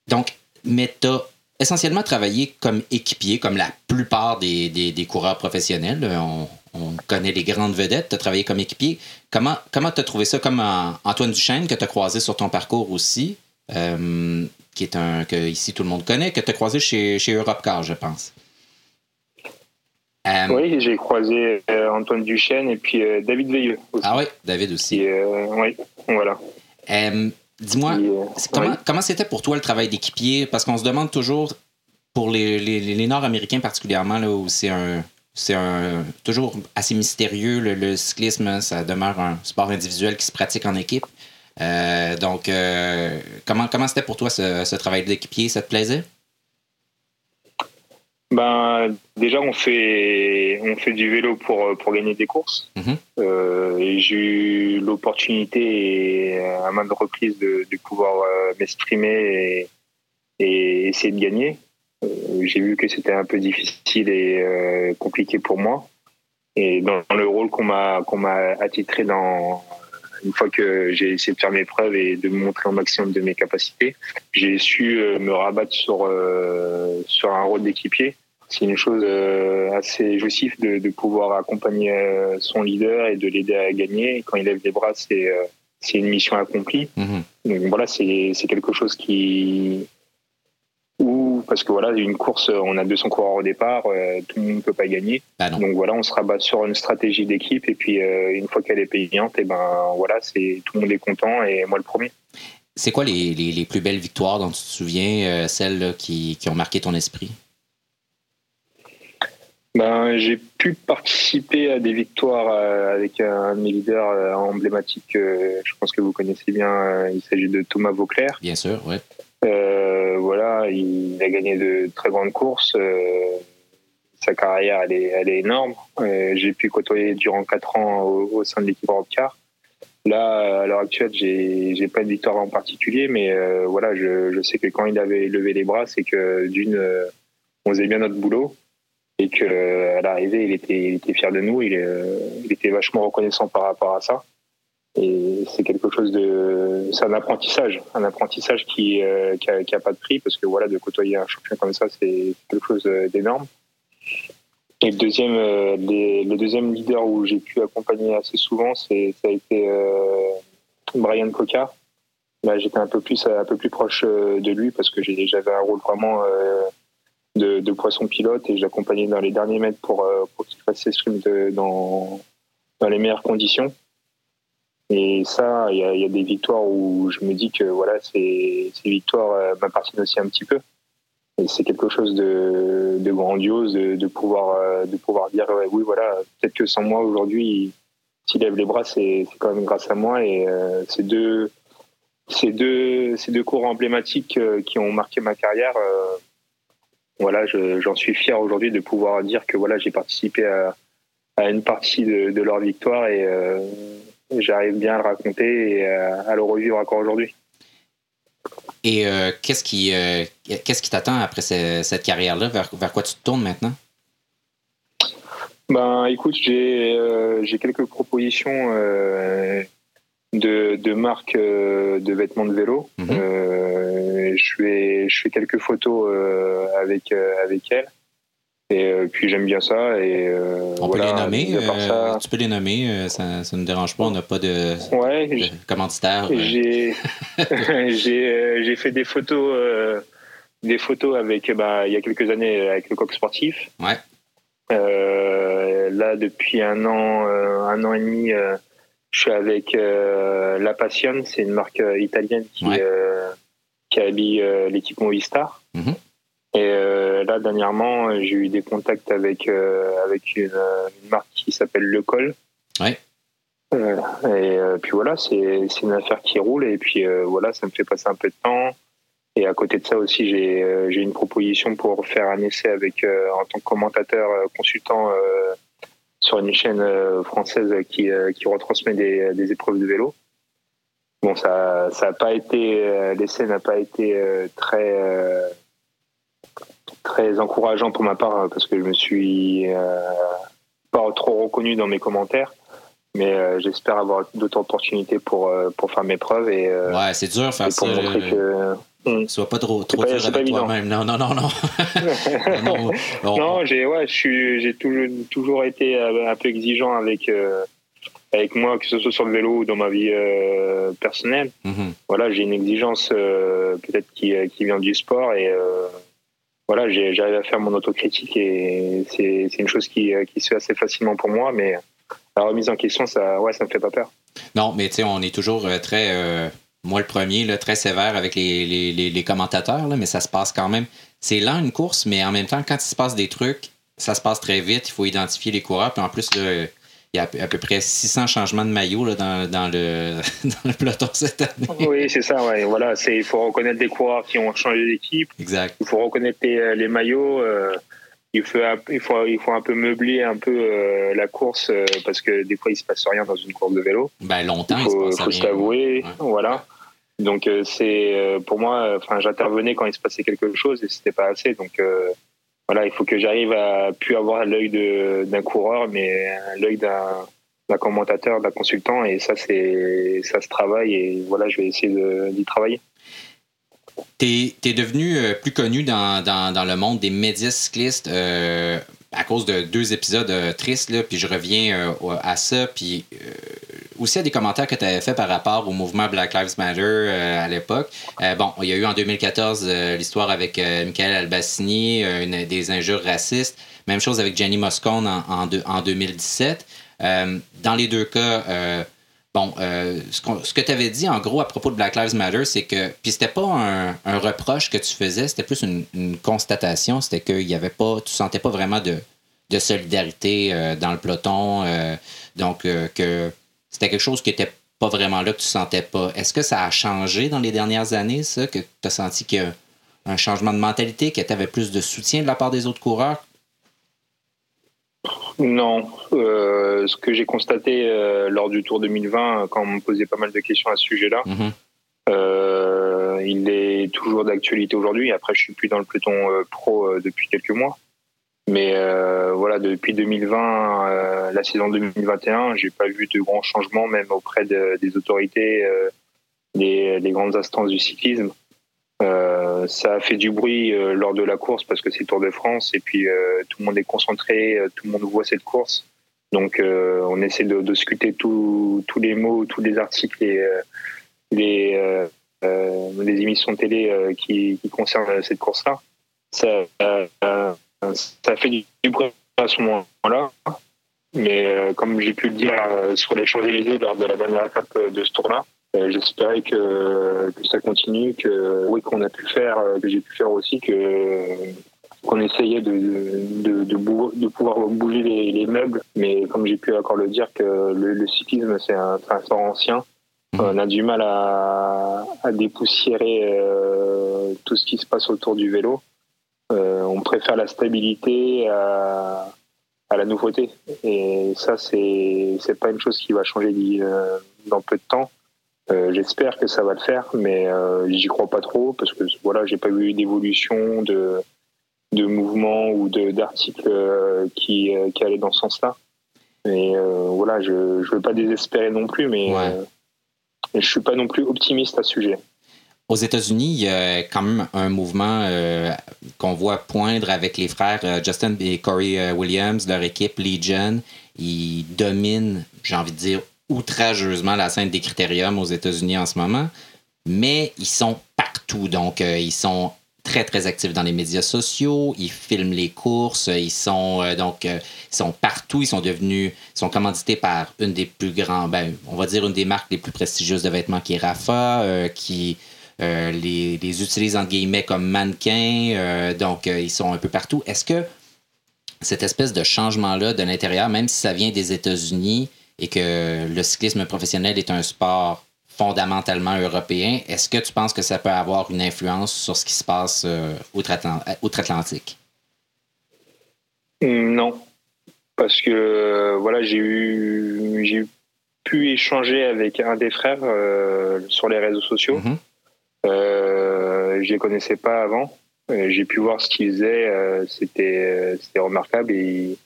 Donc, mais tu as essentiellement travaillé comme équipier, comme la plupart des, des, coureurs professionnels. On, on connaît les grandes vedettes, tu as travaillé comme équipier. Comment tu as trouvé ça? Comme Antoine Duchesne, que tu as croisé sur ton parcours aussi, qui est un que ici tout le monde connaît, que tu as croisé chez, chez Europcar, je pense? oui, j'ai croisé Antoine Duchesne et puis David Veilleux aussi. Ah oui, David aussi. oui, voilà. Dis-moi, comment c'était pour toi le travail d'équipier? Parce qu'on se demande toujours, pour les, les, Nord-Américains particulièrement, là, où c'est un, c'est toujours assez mystérieux, le, cyclisme, ça demeure un sport individuel qui se pratique en équipe. Euh, donc, euh, comment, comment c'était pour toi ce, travail d'équipier? Ça te plaisait? Ben, déjà, on fait, on fait du vélo pour, pour gagner des courses. Euh, j'ai eu l'opportunité à maintes reprises de, de pouvoir m'exprimer et, et, essayer de gagner. j'ai vu que c'était un peu difficile et compliqué pour moi. Et dans, le rôle qu'on m'a qu'on m'a attitré dans une fois que j'ai essayé de faire mes preuves et de me montrer au maximum de mes capacités, j'ai su euh, me rabattre sur, euh, sur un rôle d'équipier. C'est une chose euh, assez jouissif de, de pouvoir accompagner son leader et de l'aider à gagner. Quand il lève les bras, c'est c'est une mission accomplie. Mhm. Donc voilà, c'est quelque chose qui, parce que voilà, une course, on a 200 coureurs au départ, euh, tout le monde ne peut pas gagner. Bah Donc voilà, on se rabat sur une stratégie d'équipe et puis euh, une fois qu'elle est payante, et eh ben voilà, c'est tout le monde est content et moi le premier. C'est quoi les, les, plus belles victoires dont tu te souviens, euh, celles qui, qui, ont marqué ton esprit? Ben, j'ai pu participer à des victoires avec un de mes leaders emblématiques, je pense que vous connaissez bien, il s'agit de Thomas Vauclair. Bien sûr, oui. Euh, voilà, il a gagné de très grandes courses. Euh, sa carrière, elle est, elle est énorme. Euh, j'ai pu côtoyer durant quatre ans au, sein de l'équipe Car. Là, à l'heure actuelle, j'ai, j'ai pas de victoire en particulier, mais voilà, je, sais que quand il avait levé les bras, c'est que d'une, on faisait bien notre boulot et que à l'arrivée, il était, il était fier de nous. Il était vachement reconnaissant par rapport à ça. Et c'est quelque chose de, c'est un apprentissage, un apprentissage qui, euh, qui, a, pas de prix parce que voilà, de côtoyer un champion comme ça, c'est quelque chose d'énorme. Et le deuxième, euh, le deuxième leader où j'ai pu accompagner assez souvent, c'est, ça a été euh, Brian Coca. Là, j'étais un peu plus, un peu plus proche de lui parce que j'avais un rôle vraiment de, de, poisson pilote et j'accompagnais dans les derniers mètres pour, pour qu'il fasse ses sprints dans, dans les meilleures conditions. Et ça, il y, a, des victoires où je me dis que voilà, ces, ces victoires euh, m'appartiennent aussi un petit peu. Et c'est quelque chose de, de grandiose de, pouvoir euh, de pouvoir dire oui voilà peut-être que sans moi aujourd'hui s'il lève les bras c'est quand même grâce à moi. Et euh, ces deux ces deux ces deux cours emblématiques qui ont marqué ma carrière. Voilà j'en suis fier aujourd'hui de pouvoir dire que voilà j'ai participé à, à une partie de, de leur victoire. Et j'arrive bien à le raconter et à le revivre encore aujourd'hui. Et euh, qu'est-ce qui euh, qu'est-ce qui t'attend après cette carrière-là? Vers, vers, quoi tu te tournes maintenant? Ben, écoute, j'ai euh, j'ai quelques propositions de, de marques de vêtements de vélo. Mm-hmm. je fais je fais quelques photos avec avec elles. Et euh, puis j'aime bien ça. Et, euh, on peut les nommer. Euh, tu peux les nommer, ça, ne nous dérange pas. On n'a pas de, ouais, de commanditaire. J'ai fait des photos, des photos avec, bah, il y a quelques années avec le coq sportif. Ouais. là, depuis un an, un an et demi, je suis avec La Passion. C'est une marque italienne qui, qui habille l'équipe Movistar. Mm-hmm. Et euh, là, dernièrement, j'ai eu des contacts avec, euh, avec une, marque qui s'appelle Le Col. Ouais. Euh, et puis voilà, c'est une affaire qui roule. Et puis voilà, ça me fait passer un peu de temps. Et à côté de ça aussi, j'ai une proposition pour faire un essai avec, en tant que commentateur consultant sur une chaîne française qui, qui retransmet des, des épreuves de vélo. Bon, ça, ça a pas été, l'essai n'a pas été très très encourageant pour ma part parce que je me suis euh, pas trop reconnu dans mes commentaires. mais j'espère avoir d'autres opportunités pour, pour faire mes preuves. Et, ouais, c'est dur faire ça. Montrer que, Hmm. Sois pas trop, trop dur avec toi-même. Non, non, non, non. non, non j'ai ouais, j'ai toujours, toujours été euh, un peu exigeant avec, euh, avec moi, que ce soit sur le vélo ou dans ma vie euh, personnelle. Mm-hmm. Voilà, j'ai une exigence peut-être qui, qui vient du sport et voilà, j'arrive à faire mon autocritique et c'est une chose qui, qui se fait assez facilement pour moi, mais la remise en question, ça, ouais, ça me fait pas peur. Non, mais tu sais, on est toujours très moi, le premier, très sévère avec les, commentateurs, mais ça se passe quand même. C'est lent une course, mais en même temps, quand il se passe des trucs, ça se passe très vite. Il faut identifier les coureurs. Puis en plus, il y a à peu près 600 changements de maillot là, dans, dans, le, dans le peloton cette année. Oui, c'est ça. Ouais. Voilà, il faut reconnaître des coureurs qui ont changé d'équipe. Exact. Il faut reconnaître les, les maillots. Euh, il faut, il, faut, il faut un peu meubler un peu euh, la course euh, parce que des fois, il se passe rien dans une course de vélo. Ben, longtemps, il, faut, il se passe faut s'avouer. Voilà. Donc euh, c'est euh, pour moi, enfin j'intervenais quand il se passait quelque chose et c'était pas assez. Donc euh, voilà, il faut que j'arrive à plus avoir l'œil d'un coureur, mais l'œil d'un commentateur, d'un consultant, et ça c'est ça se travaille. Et voilà, je vais essayer d'y travailler. Tu es, devenu plus connu dans, dans, le monde des médias cyclistes à cause de deux épisodes tristes, là, puis je reviens à ça, puis aussi à des commentaires que tu avais fait par rapport au mouvement Black Lives Matter euh, à l'époque. Euh, bon, il y a eu en 2014 euh, l'histoire avec Michael Albassini, des injures racistes. Même chose avec Jenny Moscone en, en, 2017. dans les deux cas, bon, ce, que tu avais dit en gros à propos de Black Lives Matter, c'est que, puis c'était pas un, reproche que tu faisais, c'était plus une, constatation, c'était qu'il y avait pas, tu sentais pas vraiment de solidarité dans le peloton, donc que c'était quelque chose qui n'était pas vraiment là, que tu sentais pas. Est-ce que ça a changé dans les dernières années, ça, que tu as senti qu'il y a un changement de mentalité, que tu avais plus de soutien de la part des autres coureurs? Non. Euh, ce que j'ai constaté euh, lors du Tour 2020, quand on me posait pas mal de questions à ce sujet-là, mm-hmm. euh, il est toujours d'actualité aujourd'hui. Après, je suis plus dans le peloton pro depuis quelques mois. Mais euh, voilà, depuis 2020, euh, la saison 2021, j'ai pas vu de grands changements, même auprès des autorités, euh, des, grandes instances du cyclisme. Euh, ça a fait du bruit lors de la course parce que c'est Tour de France et puis tout le monde est concentré, tout le monde voit cette course. Donc on essaie de, de tous les mots, tous les articles et les, les émissions télé qui, qui concernent cette course-là. Ça, ça fait du bruit à ce moment-là. Mais euh, comme j'ai pu le dire euh, sur les Champs-Élysées lors de la dernière étape euh, de ce tour-là, j'espérais que, que, ça continue, que oui qu'on a pu faire, que j'ai pi faire aussi, que qu'on essayait de, de, de, pouvoir bouger les, meubles. Mais comme j'ai pu encore le dire, que le, cyclisme, c'est un, un sport ancien. Mmh. On a du mal à, à dépoussiérer tout ce qui se passe autour du vélo. Euh, on préfère la stabilité à, la nouveauté. Et ça, c'est c'est pas une chose qui va changer euh, dans peu de temps. Euh, j'espère que ça va le faire, mais j'y crois pas trop parce que voilà, j'ai pas vu d'évolution de de mouvements ou d'articles qui qui allaient dans ce sens-là. Et voilà, je ne veux pas désespérer non plus, mais je je suis pas non plus optimiste à ce sujet. Aux États-Unis, il y a quand même un mouvement euh, qu'on voit poindre avec les frères euh, Justin et Corey euh, Williams, leur équipe Legion. Ils dominent, j'ai envie de dire, outrageusement la scène des critériums aux États-Unis en ce moment, mais ils sont partout. Donc, ils sont très, très actifs dans les médias sociaux, ils filment les courses, ils sont donc ils sont partout, ils sont devenus, ils sont commandités par une des plus grandes, ben, on va dire une des marques les plus prestigieuses de vêtements qui est Rafa, qui euh, les, les, utilisent entre guillemets comme mannequins, euh, donc euh, ils sont un peu partout. Est-ce que cette espèce de changement-là de l'intérieur, même si ça vient des États-Unis et que le cyclisme professionnel est un sport fondamentalement européen, est-ce que tu penses que ça peut avoir une influence sur ce qui se passe outre-Atlantique? Non, parce que voilà, j'ai eu, j'ai pu échanger avec un des frères sur les réseaux sociaux. Mm-hmm. Euh, je les connaissais pas avant. J'ai pu voir ce qu'ils faisaient, euh, c'était c'était remarquable et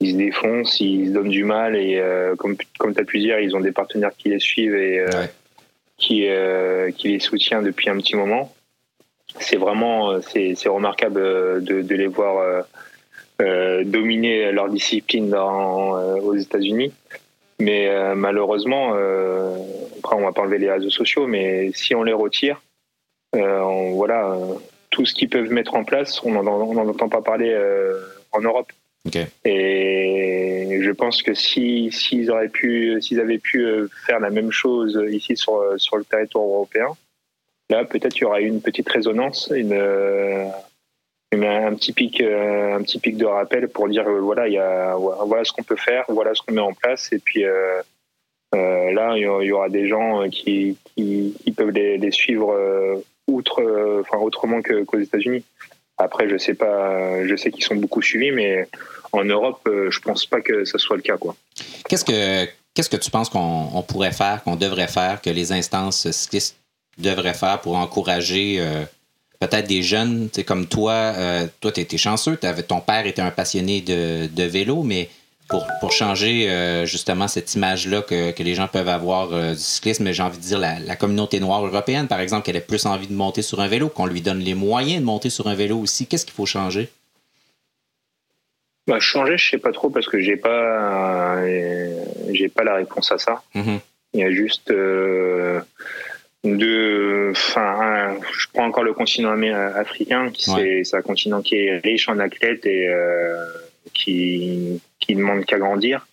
ils se défoncent, ils se donnent du mal et comme, comme tu as pu dire, ils ont des partenaires qui les suivent et qui, qui les soutient depuis un petit moment. C'est vraiment c'est remarquable de, de, les voir dominer leur discipline dans, aux États-Unis. Mais malheureusement, après on va pas enlever les réseaux sociaux, mais si on les retire, on, voilà, tout ce qu'ils peuvent mettre en place, on n'en entend pas parler euh, en Europe. Et je pense que si s'ils auraient pu, s'ils avaient pu euh, faire la même chose ici sur sur le territoire européen, là peut-être il y aura une petite résonance, une, un petit pic, euh, un petit pic de rappel pour dire voilà il y a voilà ce qu'on peut faire, voilà ce qu'on met en place et puis là il y aura des gens qui, qui, peuvent les, les suivre outre, euh, enfin autrement qu'aux États-Unis. Après, je sais pas, je sais qu'ils sont beaucoup suivis, mais en Europe, euh, je pense pas que ce soit le cas. Qu'est-ce que qu'est-ce que tu penses qu'on pourrait faire, qu'on devrait faire, que les instances cyclistes devraient faire pour encourager euh, peut-être des jeunes, comme toi, toi, tu étais chanceux, ton père était un passionné de vélo, mais pour, pour changer euh, justement cette image-là que, que, les gens peuvent avoir euh, du cyclisme, j'ai envie de dire la, la, communauté noire européenne, par exemple, qu'elle ait plus envie de monter sur un vélo, qu'on lui donne les moyens de monter sur un vélo aussi. Qu'est-ce qu'il faut changer? Bah, changer, je sais pas trop parce que j'ai pas j'ai pas la réponse à ça. Mm-hmm. Il y a juste euh, de, enfin, je prends encore le continent africain, qui c'est un continent qui est riche en athlètes et qui qui demande qu'à grandir,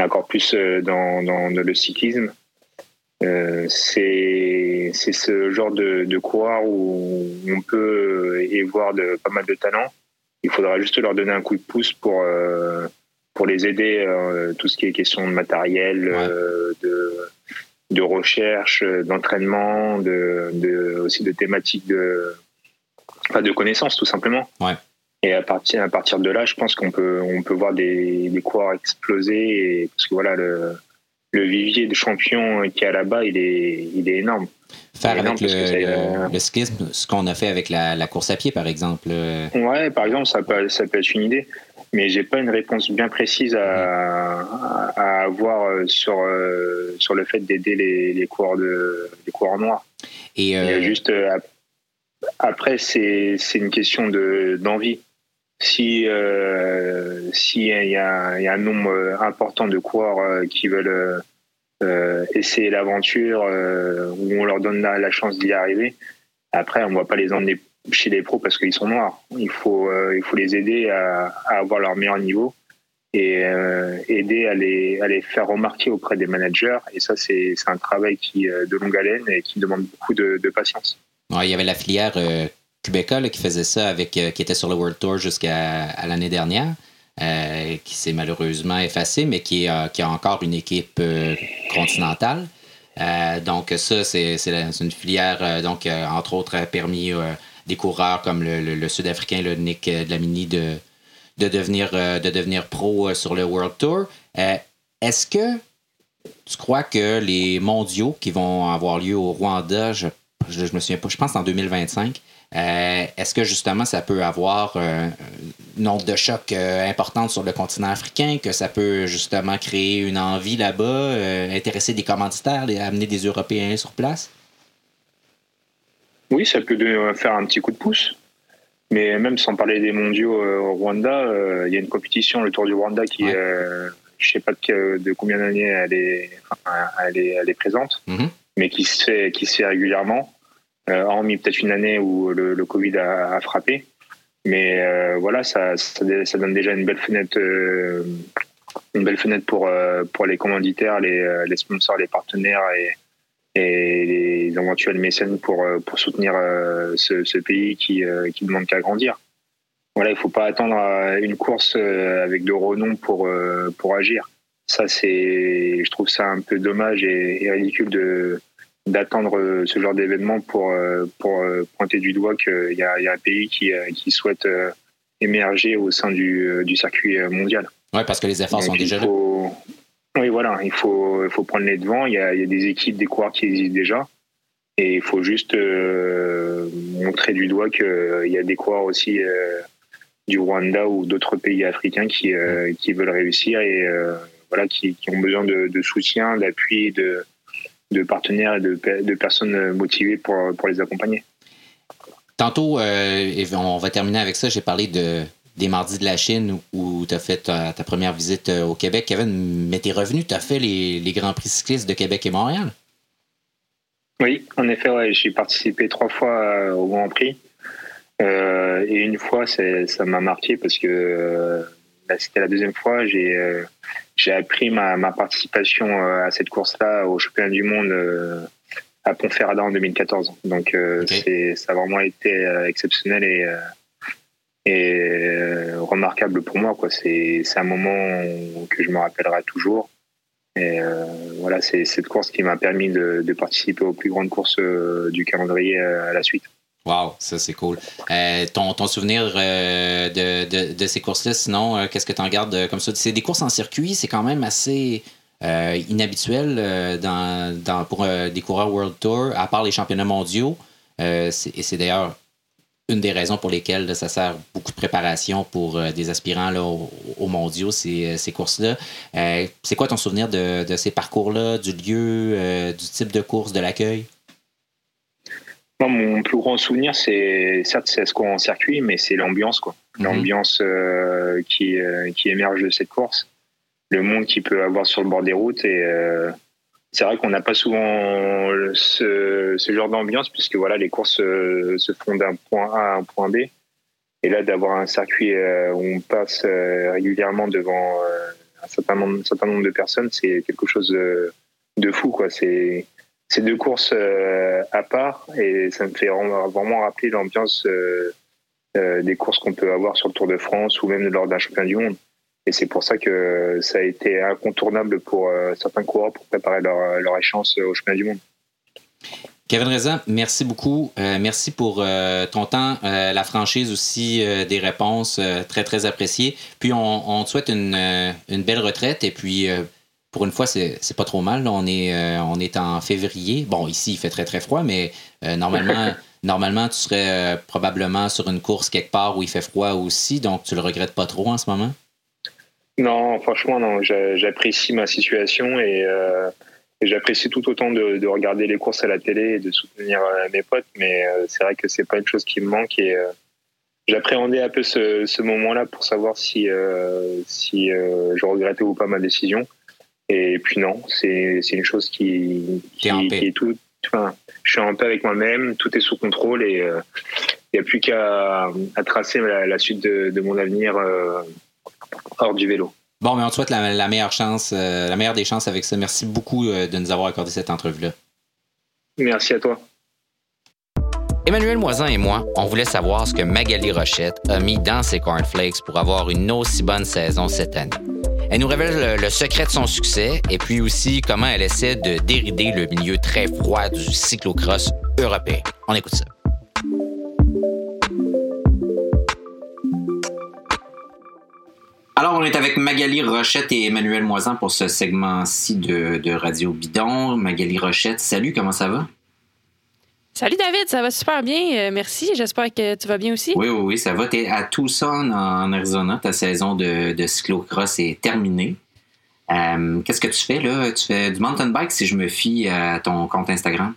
encore plus euh, dans, dans le cyclisme. Euh, c'est ce genre de, de coureur où on peut y voir de, pas mal de talent. Il faudra juste leur donner un coup de pouce pour, euh, pour les aider, euh, tout ce qui est question de matériel, de, de recherche, d'entraînement, de, de, aussi de thématiques de, enfin de connaissances tout simplement. Ouais. Et à partir, à partir de là, je pense qu'on peut, on peut voir des, des coureurs exploser. Et, parce que voilà, le, le vivier de champions qui est là-bas, il est, il est énorme. Faire avec le, le, cyclisme, ce qu'on a fait avec la, la, course à pied, par exemple. Ouais, par exemple, ça peut, ça peut être une idée. Mais j'ai pas une réponse bien précise à, à avoir sur, sur le fait d'aider les, les, coureurs de, les coureurs noirs. Et, euh... juste après, c'est une question d'envie si euh, s'il y, a, y a un nombre important de coureurs euh, qui veulent euh, essayer l'aventure où on leur donne la, chance d'y arriver après on ne va pas les emmener chez les pros parce qu'ils sont noirs. Il faut il faut les aider à, avoir leur meilleur niveau et aider à les, à les faire remarquer auprès des managers. Et ça c'est un travail qui de longue haleine et qui demande beaucoup de, patience. Il y avait la filière Québécois qui faisait ça euh, qui était sur le World Tour jusqu'à l'année dernière. Euh, qui s'est malheureusement effacé, mais qui, a encore une équipe euh, continentale. donc ça, c'est une filière, donc entre autres, a permis des coureurs comme le, Sud-Africain, le Nick Dlamini, de, de, devenir, de devenir pro sur le World Tour. Est-ce que tu crois que les mondiaux qui vont avoir lieu au Rwanda, je, je, me souviens pas, je pense en 2025, euh, est-ce que justement ça peut avoir euh, une onde de choc euh, importante sur le continent africain, que ça peut justement créer une envie là-bas, intéresser des commanditaires, amener des Européens sur place? Oui, ça peut faire un petit coup de pouce. Mais même sans parler des mondiaux au Rwanda, il y a une compétition, le Tour du Rwanda, qui, je ne sais pas de, combien d'années elle est, elle, est, présente, mm-hmm. mais qui se fait, qui se fait régulièrement. Euh, hormis peut-être une année où le, Covid a, frappé. Mais euh, voilà, ça, donne déjà une belle fenêtre, euh, une belle fenêtre pour, pour les commanditaires, les, sponsors, les partenaires et, les éventuels mécènes pour, pour soutenir ce, pays qui, qui demande qu'à grandir. Voilà, il ne faut pas attendre une course avec de renom pour, pour agir. Ça, je trouve ça un peu dommage et ridicule de, d'attendre euh, ce genre d'événement pour, euh, pour euh, pointer du doigt qu'il y, a, un pays qui, qui souhaite émerger au sein du, du circuit mondial. Oui, parce que les efforts sont déjà là. Oui, voilà, il faut, il faut prendre les devants. Il y, a, il y a des équipes, des coureurs qui existent déjà. Et il faut juste montrer du doigt qu'il y a des coureurs aussi du Rwanda ou d'autres pays africains qui, qui veulent réussir et voilà, qui, qui, ont besoin de, de soutien, d'appui, de, de partenaires et de, de personnes motivées pour, pour les accompagner. Tantôt, euh, on va terminer avec ça, j'ai parlé de, des Mardis de la Chine où tu as fait ta, première visite euh, au Québec. Kevin, mais t'es revenu, tu as fait les, les, Grands Prix cyclistes de Québec et Montréal? Oui, en effet, ouais, j'ai participé trois fois euh, au Grand Prix. Euh, et une fois, ça m'a marqué parce que bah, c'était la deuxième fois. J'ai j'ai appris ma, ma participation à cette course-là au championnat du monde à Ponferrada en 2014. Donc c'est ça a vraiment été exceptionnel et et euh, remarquable pour moi. Quoi. C'est, c'est un moment que je me rappellerai toujours. Et euh, voilà, c'est cette course qui m'a permis de, de, participer aux plus grandes courses euh, du calendrier à la suite. Wow, ça c'est cool. ton, ton, souvenir de, de, de, ces courses-là, sinon, qu'est-ce que tu en gardes comme ça? C'est des courses en circuit, c'est quand même assez inhabituel dans, dans, pour des coureurs World Tour, à part les championnats mondiaux. et c'est d'ailleurs une des raisons pour lesquelles ça sert beaucoup de préparation pour euh, des aspirants là, aux, mondiaux, ces, euh, ces courses-là. Euh, c'est quoi ton souvenir de, de ces parcours-là, du lieu, du type de course, de l'accueil? Mon plus grand souvenir, c'est certes c'est ce qu'on en circuit, mais c'est l'ambiance, quoi. Mhm. L'ambiance qui, qui émerge de cette course, le monde qu'il peut avoir sur le bord des routes et c'est vrai qu'on n'a pas souvent ce, ce genre d'ambiance puisque voilà les courses euh, se font d'un point A à un point B et là d'avoir un circuit euh, où on passe euh, régulièrement devant un certain nombre, un certain nombre de personnes c'est quelque chose de, fou quoi c'est c'est deux courses à part et ça me fait vraiment rappeler l'ambiance des courses qu'on peut avoir sur le Tour de France ou même lors d'un championnat du monde et c'est pour ça que ça a été incontournable pour euh, certains coureurs pour préparer leur, leur échéance au chemin du monde. Kevin Reza, merci beaucoup. Euh, merci pour euh, ton temps, la franchise aussi des réponses, très, très appréciées. Puis on, te souhaite une, une, belle retraite. Et puis, pour une fois, c'est pas trop mal. On, est, on est en février. Bon, ici, il fait très, très froid, mais normalement, normalement, tu serais probablement sur une course quelque part où il fait froid aussi. Donc, tu le regrettes pas trop en ce moment? Non, franchement, non. J'apprécie ma situation euh, et, j'apprécie tout autant de, regarder les courses à la télé et de soutenir euh, mes potes. Mais euh, c'est vrai que c'est pas une chose qui me manque et j'appréhendais un peu ce, moment-là pour savoir si si je regrettais ou pas ma décision. Et puis non, c'est une chose qui, qui, est tout. Enfin, je suis en paix avec moi-même, tout est sous contrôle et il n'y a plus qu'à tracer la, suite de, de mon avenir hors du vélo. Bon, mais on te souhaite la, meilleure chance, euh, la meilleure des chances avec ça. Merci beaucoup euh, de nous avoir accordé cette entrevue-là. Merci à toi. Emmanuel Moisin et moi, on voulait savoir ce que Magali Rochette a mis dans ses cornflakes pour avoir une aussi bonne saison cette année. Elle nous révèle le, secret de son succès et puis aussi comment elle essaie de dérider le milieu très froid du cyclocross européen. On écoute ça. Alors, on est avec Magali Rochette et Emmanuel Moisan pour ce segment-ci de, Radio Bidon. Magali Rochette, salut, comment ça va? Salut David, ça va super bien, euh, merci. J'espère que tu vas bien aussi. Oui, oui, oui, ça va. Tu es à Tucson, en Arizona. Ta saison de, de cyclocross est terminée. Euh, qu'est-ce que tu fais là? Tu fais du mountain bike si je me fie à ton compte Instagram?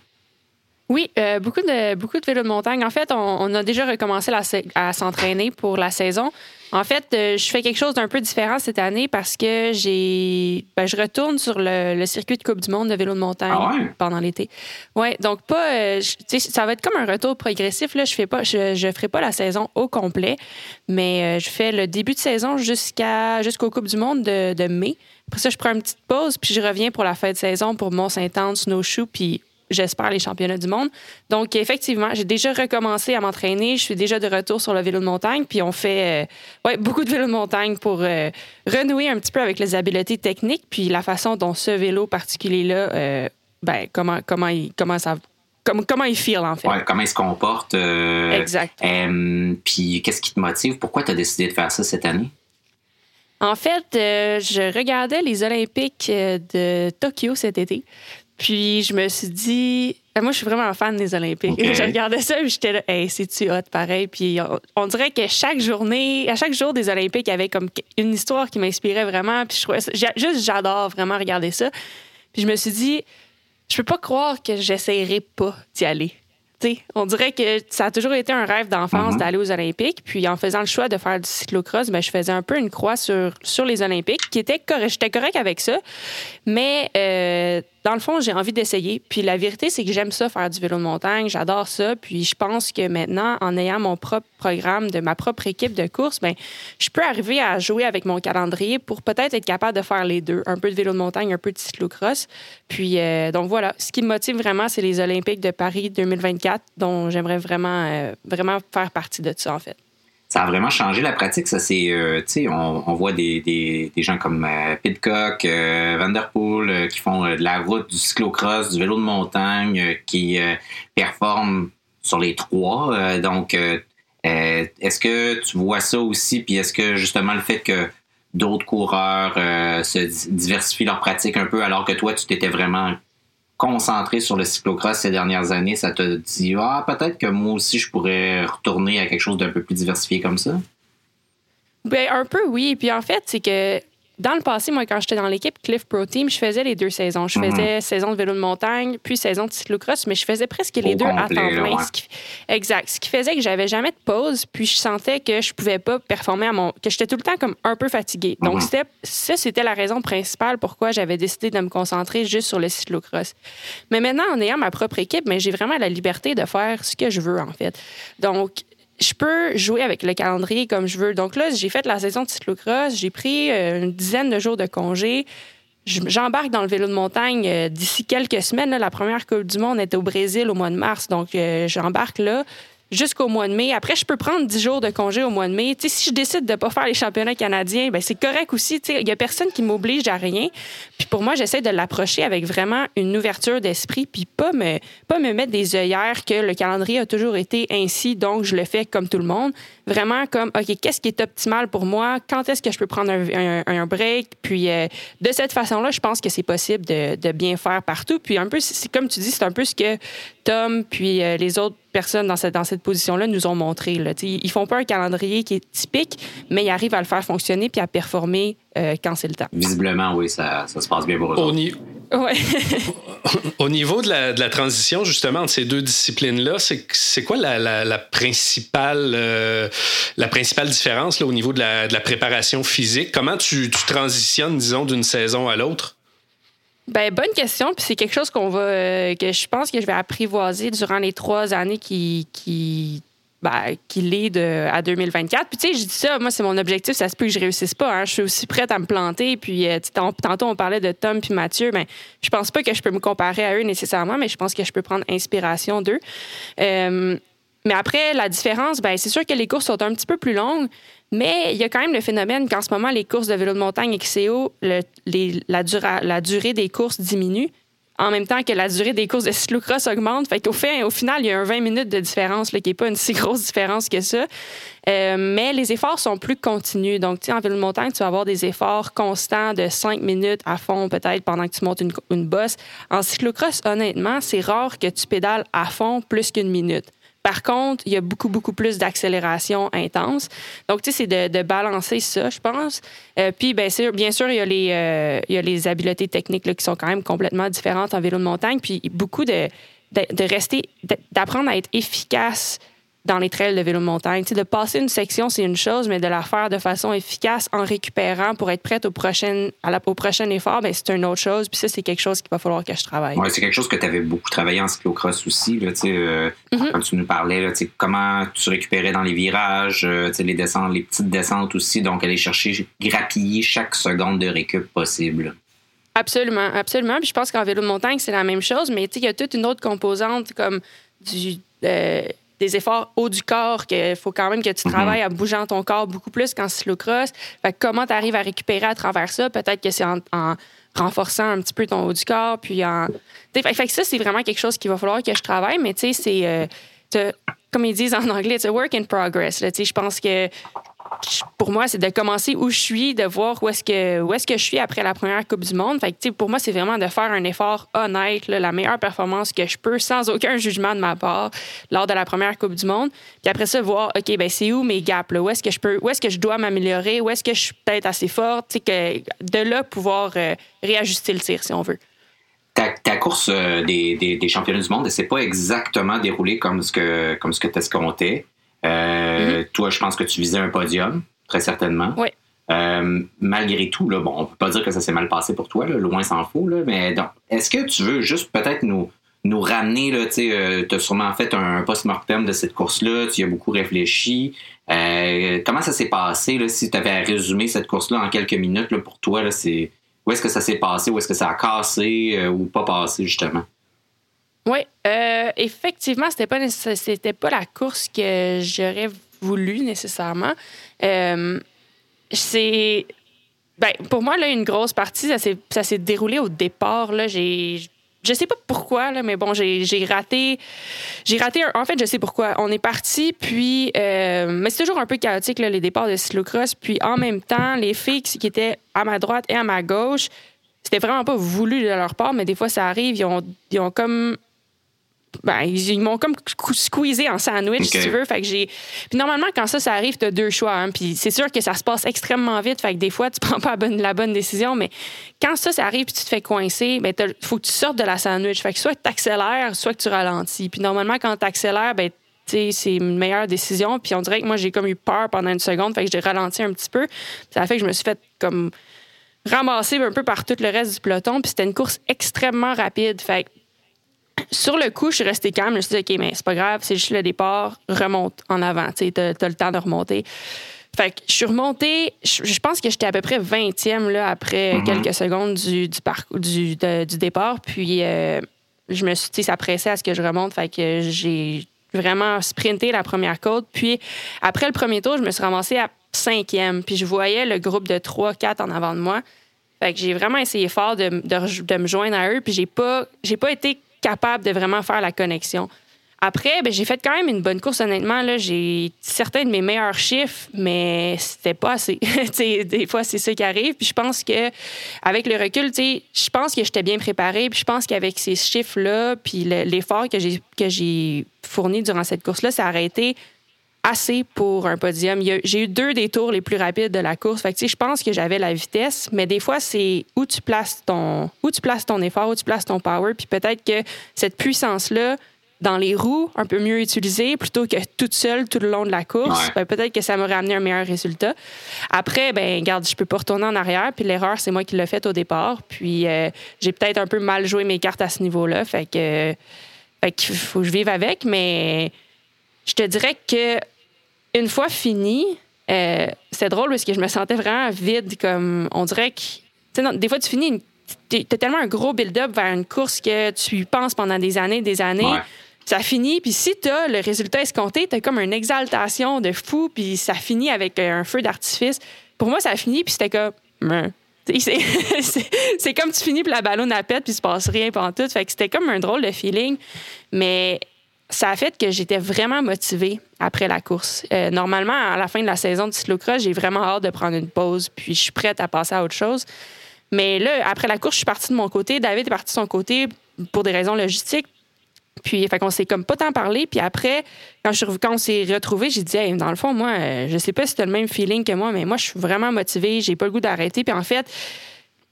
Oui, euh, beaucoup de beaucoup de vélos de montagne. En fait, on, a déjà recommencé à s'entraîner pour la saison. En fait, euh, je fais quelque chose d'un peu différent cette année parce que j'ai, ben, je retourne sur le, circuit de Coupe du Monde de vélo de montagne ah pendant l'été. Ouais, donc pas, euh, ça va être comme un retour progressif là. Je fais pas, je, je ferai pas la saison au complet, mais je fais le début de saison jusqu'à jusqu'au Coupe du Monde de, de mai. Après ça, je prends une petite pause puis je reviens pour la fin de saison pour Mont-Saint-Anne, Snowshoe puis j'espère, les championnats du monde. Donc, effectivement, j'ai déjà recommencé à m'entraîner. Je suis déjà de retour sur le vélo de montagne. Puis, on fait euh, ouais, beaucoup de vélo de montagne pour euh, renouer un petit peu avec les habiletés techniques. Puis, la façon dont ce vélo particulier-là, euh, ben, comment, comment, il, comment ça comment, comment il feel, en fait. Ouais, comment il se comporte. exact. puis, qu'est-ce qui te motive? Pourquoi tu as décidé de faire ça cette année? En fait, je regardais les Olympiques de Tokyo cet été. Puis je me suis dit, moi, je suis vraiment fan des Olympiques. Je regardais ça et j'étais là, hey, c'est-tu hot pareil? Puis on, dirait que chaque journée, à chaque jour des Olympiques, il y avait comme une histoire qui m'inspirait vraiment. Puis je trouvais juste, j'adore vraiment regarder ça. Puis je me suis dit, je peux pas croire que j'essayerai pas d'y aller on dirait que ça a toujours été un rêve d'enfance mhm. d'aller aux Olympiques. Puis en faisant le choix de faire du cyclocross, ben, je faisais un peu une croix sur, sur les Olympiques, qui était correct. J'étais correct avec ça. Mais euh, dans le fond, j'ai envie d'essayer. Puis la vérité, c'est que j'aime ça faire du vélo de montagne. J'adore ça. Puis je pense que maintenant, en ayant mon propre programme de ma propre équipe de course, ben, je peux arriver à jouer avec mon calendrier pour peut-être être capable de faire les deux. Un peu de vélo de montagne, un peu de cyclocross. Puis euh, donc voilà, ce qui me motive vraiment, c'est les Olympiques de Paris 2024, dont j'aimerais vraiment, euh, vraiment faire partie de ça, en fait ça a vraiment changé la pratique. Ça, c'est, euh, on, on, voit des, des, des, gens comme euh, Pitcock, euh, Vanderpool, euh, qui font de la route, du cyclocross, du vélo de montagne, qui performent sur les trois. donc, est-ce que tu vois ça aussi? Puis est-ce que justement le fait que d'autres coureurs se diversifient leur pratique un peu alors que toi, tu t'étais vraiment concentré sur le cyclocross ces dernières années, ça te dit ah peut-être que moi aussi je pourrais retourner à quelque chose d'un peu plus diversifié comme ça? Ben un peu oui. Puis en fait, c'est que dans le passé, moi, quand j'étais dans l'équipe Cliff Pro Team, je faisais les deux saisons. Je faisais mhm. saison de vélo de montagne, puis saison de cyclocross, mais je faisais presque les deux à temps plein. Exact. Ce qui faisait que j'avais jamais de pause, puis je sentais que je pouvais pas performer à mon. que j'étais tout le temps comme un peu fatiguée. Donc, mhm. c'était ça, c'était la raison principale pourquoi j'avais décidé de me concentrer juste sur le cyclocross. Mais maintenant, en ayant ma propre équipe, mais j'ai vraiment la liberté de faire ce que je veux, en fait. Donc, je peux jouer avec le calendrier comme je veux. Donc là, j'ai fait la saison de cyclocross, j'ai pris euh, une dizaine de jours de congé. J'embarque dans le vélo de montagne euh, d'ici quelques semaines. la première Coupe du Monde était au Brésil au mois de mars. Donc, euh, j'embarque là jusqu'au mois de mai. Après, je peux prendre 10 jours de congé au mois de mai. si je décide de ne pas faire les championnats canadiens, ben c'est correct aussi. Il n'y a personne qui m'oblige à rien. Puis pour moi, j'essaie de l'approcher avec vraiment une ouverture d'esprit, puis pas me, pas me mettre des œillères que le calendrier a toujours été ainsi, donc je le fais comme tout le monde. Vraiment comme, OK, qu'est-ce qui est optimal pour moi? Quand est-ce que je peux prendre un, break? Puis euh, de cette façon-là, je pense que c'est possible de, de, bien faire partout. Puis un peu, c'est comme tu dis, c'est un peu ce que Tom puis euh, les autres personnes dans cette, dans cette position-là nous ont montré. Là. Ils font pas un calendrier qui est typique, mais ils arrivent à le faire fonctionner puis à performer euh, quand c'est le temps. Visiblement, oui, ça, ça se passe bien pour eux. Ouais. au niveau de la, de la, transition, justement, entre ces deux disciplines-là, c'est quoi la, la, la principale, euh, la principale différence là, au niveau de la, de la préparation physique? Comment tu, tu transitionnes, disons, d'une saison à l'autre? Ben, bonne question. Puis c'est quelque chose qu'on va, euh, que je pense que je vais apprivoiser durant les trois années qui, qui, ben, qui lead à 2024. Puis tu sais, je dis ça, moi, c'est mon objectif. Ça se peut que je réussisse pas. Hein. Je suis aussi prête à me planter. Puis euh, tantôt, on parlait de Tom puis Mathieu. Ben, je pense pas que je peux me comparer à eux nécessairement, mais je pense que je peux prendre inspiration d'eux. Euh, mais après, la différence, ben, c'est sûr que les courses sont un petit peu plus longues, mais il y a quand même le phénomène qu'en ce moment, les courses de vélo de montagne XCO, le, la, la durée des courses diminue en même temps que la durée des courses de cyclocross augmente. Au final, il y a un 20 minutes de différence, qui n'est pas une si grosse différence que ça. Euh, mais les efforts sont plus continus. Donc, tu en vélo de montagne, tu vas avoir des efforts constants de 5 minutes à fond, peut-être, pendant que tu montes une, une bosse. En cyclocross, honnêtement, c'est rare que tu pédales à fond plus qu'une minute. Par contre, il y a beaucoup, beaucoup plus d'accélération intense. Donc, tu sais, c'est de, balancer ça, je pense. Euh, puis, bien sûr, bien sûr, il y a les, euh, il y a les habiletés techniques là, qui sont quand même complètement différentes en vélo de montagne. Puis, beaucoup de, de, de rester, d'apprendre à être efficace dans les trails de vélo de montagne. de passer une section, c'est une chose, mais de la faire de façon efficace en récupérant pour être prête au prochain, à la, au prochain effort, ben, c'est une autre chose. Puis ça, c'est quelque chose qu'il va falloir que je travaille. Ouais, c'est quelque chose que tu avais beaucoup travaillé en cyclocross aussi. Là, euh, mm-hmm. Quand tu nous parlais, là, comment tu récupérais dans les virages, euh, les descentes, les petites descentes aussi. Donc, aller chercher, grappiller chaque seconde de récup possible. Absolument, absolument. Puis je pense qu'en vélo de montagne, c'est la même chose, mais il y a toute une autre composante comme du. Euh, des efforts haut du corps, qu'il faut quand même que tu mhm. travailles à bougeant ton corps beaucoup plus qu'en cyclocross. Fait comment tu arrives à récupérer à travers ça? Peut-être que c'est en, renforçant un petit peu ton haut du corps, puis en... Fait, que ça, c'est vraiment quelque chose qu'il va falloir que je travaille, mais tu sais, c'est... Euh, comme ils disent en anglais, c'est work in progress. Je pense que pour moi, c'est de commencer où je suis, de voir où est-ce que, où est-ce que je suis après la première Coupe du Monde. Fait que, pour moi, c'est vraiment de faire un effort honnête, la meilleure performance que je peux, sans aucun jugement de ma part, lors de la première Coupe du Monde. Puis après ça, voir, OK, ben c'est où mes gaps? Où est-ce que je peux, où est-ce que je dois m'améliorer? Où est-ce que je suis peut-être assez forte? Que, de là, pouvoir euh, réajuster le tir, si on veut. Ta, course euh, des, des, championnats du monde, elle s'est pas exactement déroulée comme ce que, comme ce que escomptais. Euh, mm-hmm. Toi, je pense que tu visais un podium, très certainement. Oui. Euh, malgré tout, là, bon, on peut pas dire que ça s'est mal passé pour toi, loin s'en faut, là, mais est-ce que tu veux juste peut-être nous, nous ramener, tu euh, as sûrement fait un, post-mortem de cette course-là, tu y as beaucoup réfléchi. comment ça s'est passé, là, si tu avais à résumer cette course-là en quelques minutes, là, pour toi, c'est où est-ce que ça s'est passé, où est-ce que ça a cassé ou pas passé, justement? Oui, euh, effectivement, c'était pas c'était pas la course que j'aurais voulu nécessairement. Euh, c'est ben, pour moi là une grosse partie ça s'est déroulé au départ là, j'ai je sais pas pourquoi là, mais bon, j'ai raté j'ai raté en fait, je sais pourquoi. On est parti puis euh, mais c'est toujours un peu chaotique là, les départs de cyclocross puis en même temps, les filles qui étaient à ma droite et à ma gauche, c'était vraiment pas voulu de leur part, mais des fois ça arrive, ils ont, ils ont comme ben, ils, m'ont comme squeezé en sandwich, si tu veux. Fait que j'ai. Puis normalement, quand ça, ça arrive, tu as deux choix. Hein. Puis c'est sûr que ça se passe extrêmement vite. Fait que des fois, tu prends pas la bonne, la bonne décision. Mais quand ça, ça arrive puis tu te fais coincer, ben, faut que tu sortes de la sandwich. Fait que soit tu accélères, soit que tu ralentis. Puis normalement, quand tu accélères, ben, c'est une meilleure décision. Puis on dirait que moi, j'ai comme eu peur pendant une seconde. Fait que j'ai ralenti un petit peu. Ça a fait que je me suis fait comme ramasser un peu par tout le reste du peloton. Puis c'était une course extrêmement rapide. Fait que sur le coup, je suis restée calme. Je me suis dit, OK, mais c'est pas grave, c'est juste le départ, remonte en avant. Tu as, le temps de remonter. Fait que je suis remontée, je, pense que j'étais à peu près 20e là, après mm-hmm. quelques secondes du, du, du, départ. Puis euh, je me suis dit, ça pressait à ce que je remonte. Fait que j'ai vraiment sprinté la première côte. Puis après le premier tour, je me suis ramassée à 5e. Puis je voyais le groupe de 3-4 en avant de moi. Fait que j'ai vraiment essayé fort de, de, me joindre à eux. Puis j'ai pas, j'ai pas été capable de vraiment faire la connexion. Après, ben, j'ai fait quand même une bonne course, honnêtement. Là, j'ai certains de mes meilleurs chiffres, mais c'était pas assez. des fois, c'est ça qui arrive. Puis je pense que avec le recul, je pense que j'étais bien préparée. Puis je pense qu'avec ces chiffres-là, puis l'effort que j'ai que j'ai fourni durant cette course-là, ça a été assez pour un podium. J'ai eu deux des tours les plus rapides de la course. Fait que, je pense que j'avais la vitesse, mais des fois, c'est où tu places ton où tu places ton effort, où tu places ton power. Puis peut-être que cette puissance-là, dans les roues, un peu mieux utilisée, plutôt que toute seule tout le long de la course, ben, peut-être que ça m'aurait amené un meilleur résultat. Après, ben garde, je peux pas retourner en arrière. Puis l'erreur, c'est moi qui l'ai faite au départ. Puis euh, j'ai peut-être un peu mal joué mes cartes à ce niveau-là. Fait que, fait qu'il faut que je vive avec, mais je te dirais que une fois fini, euh, c'est drôle parce que je me sentais vraiment vide. Comme on dirait que. des fois, tu finis. Tu as tellement un gros build-up vers une course que tu y penses pendant des années, des années. Ça finit, puis si tu as le résultat escompté, tu as comme une exaltation de fou, puis ça finit avec un feu d'artifice. Pour moi, ça a fini, puis c'était comme. C'est comme tu finis, puis la ballon à pète, puis il se passe rien pendant tout. Fait que c'était comme un drôle de feeling. Mais ça a fait que j'étais vraiment motivée après la course. Euh, normalement, à la fin de la saison de cyclocross, j'ai vraiment hâte de prendre une pause, puis je suis prête à passer à autre chose. Mais là, après la course, je suis partie de mon côté. David est parti de son côté pour des raisons logistiques. Puis, fait qu'on s'est comme pas tant parlé. Puis après, quand, je, quand on s'est retrouvés, j'ai dit, dans le fond, moi, euh, je sais pas si tu as le même feeling que moi, mais moi, je suis vraiment motivée. J'ai pas le goût d'arrêter. Puis en fait,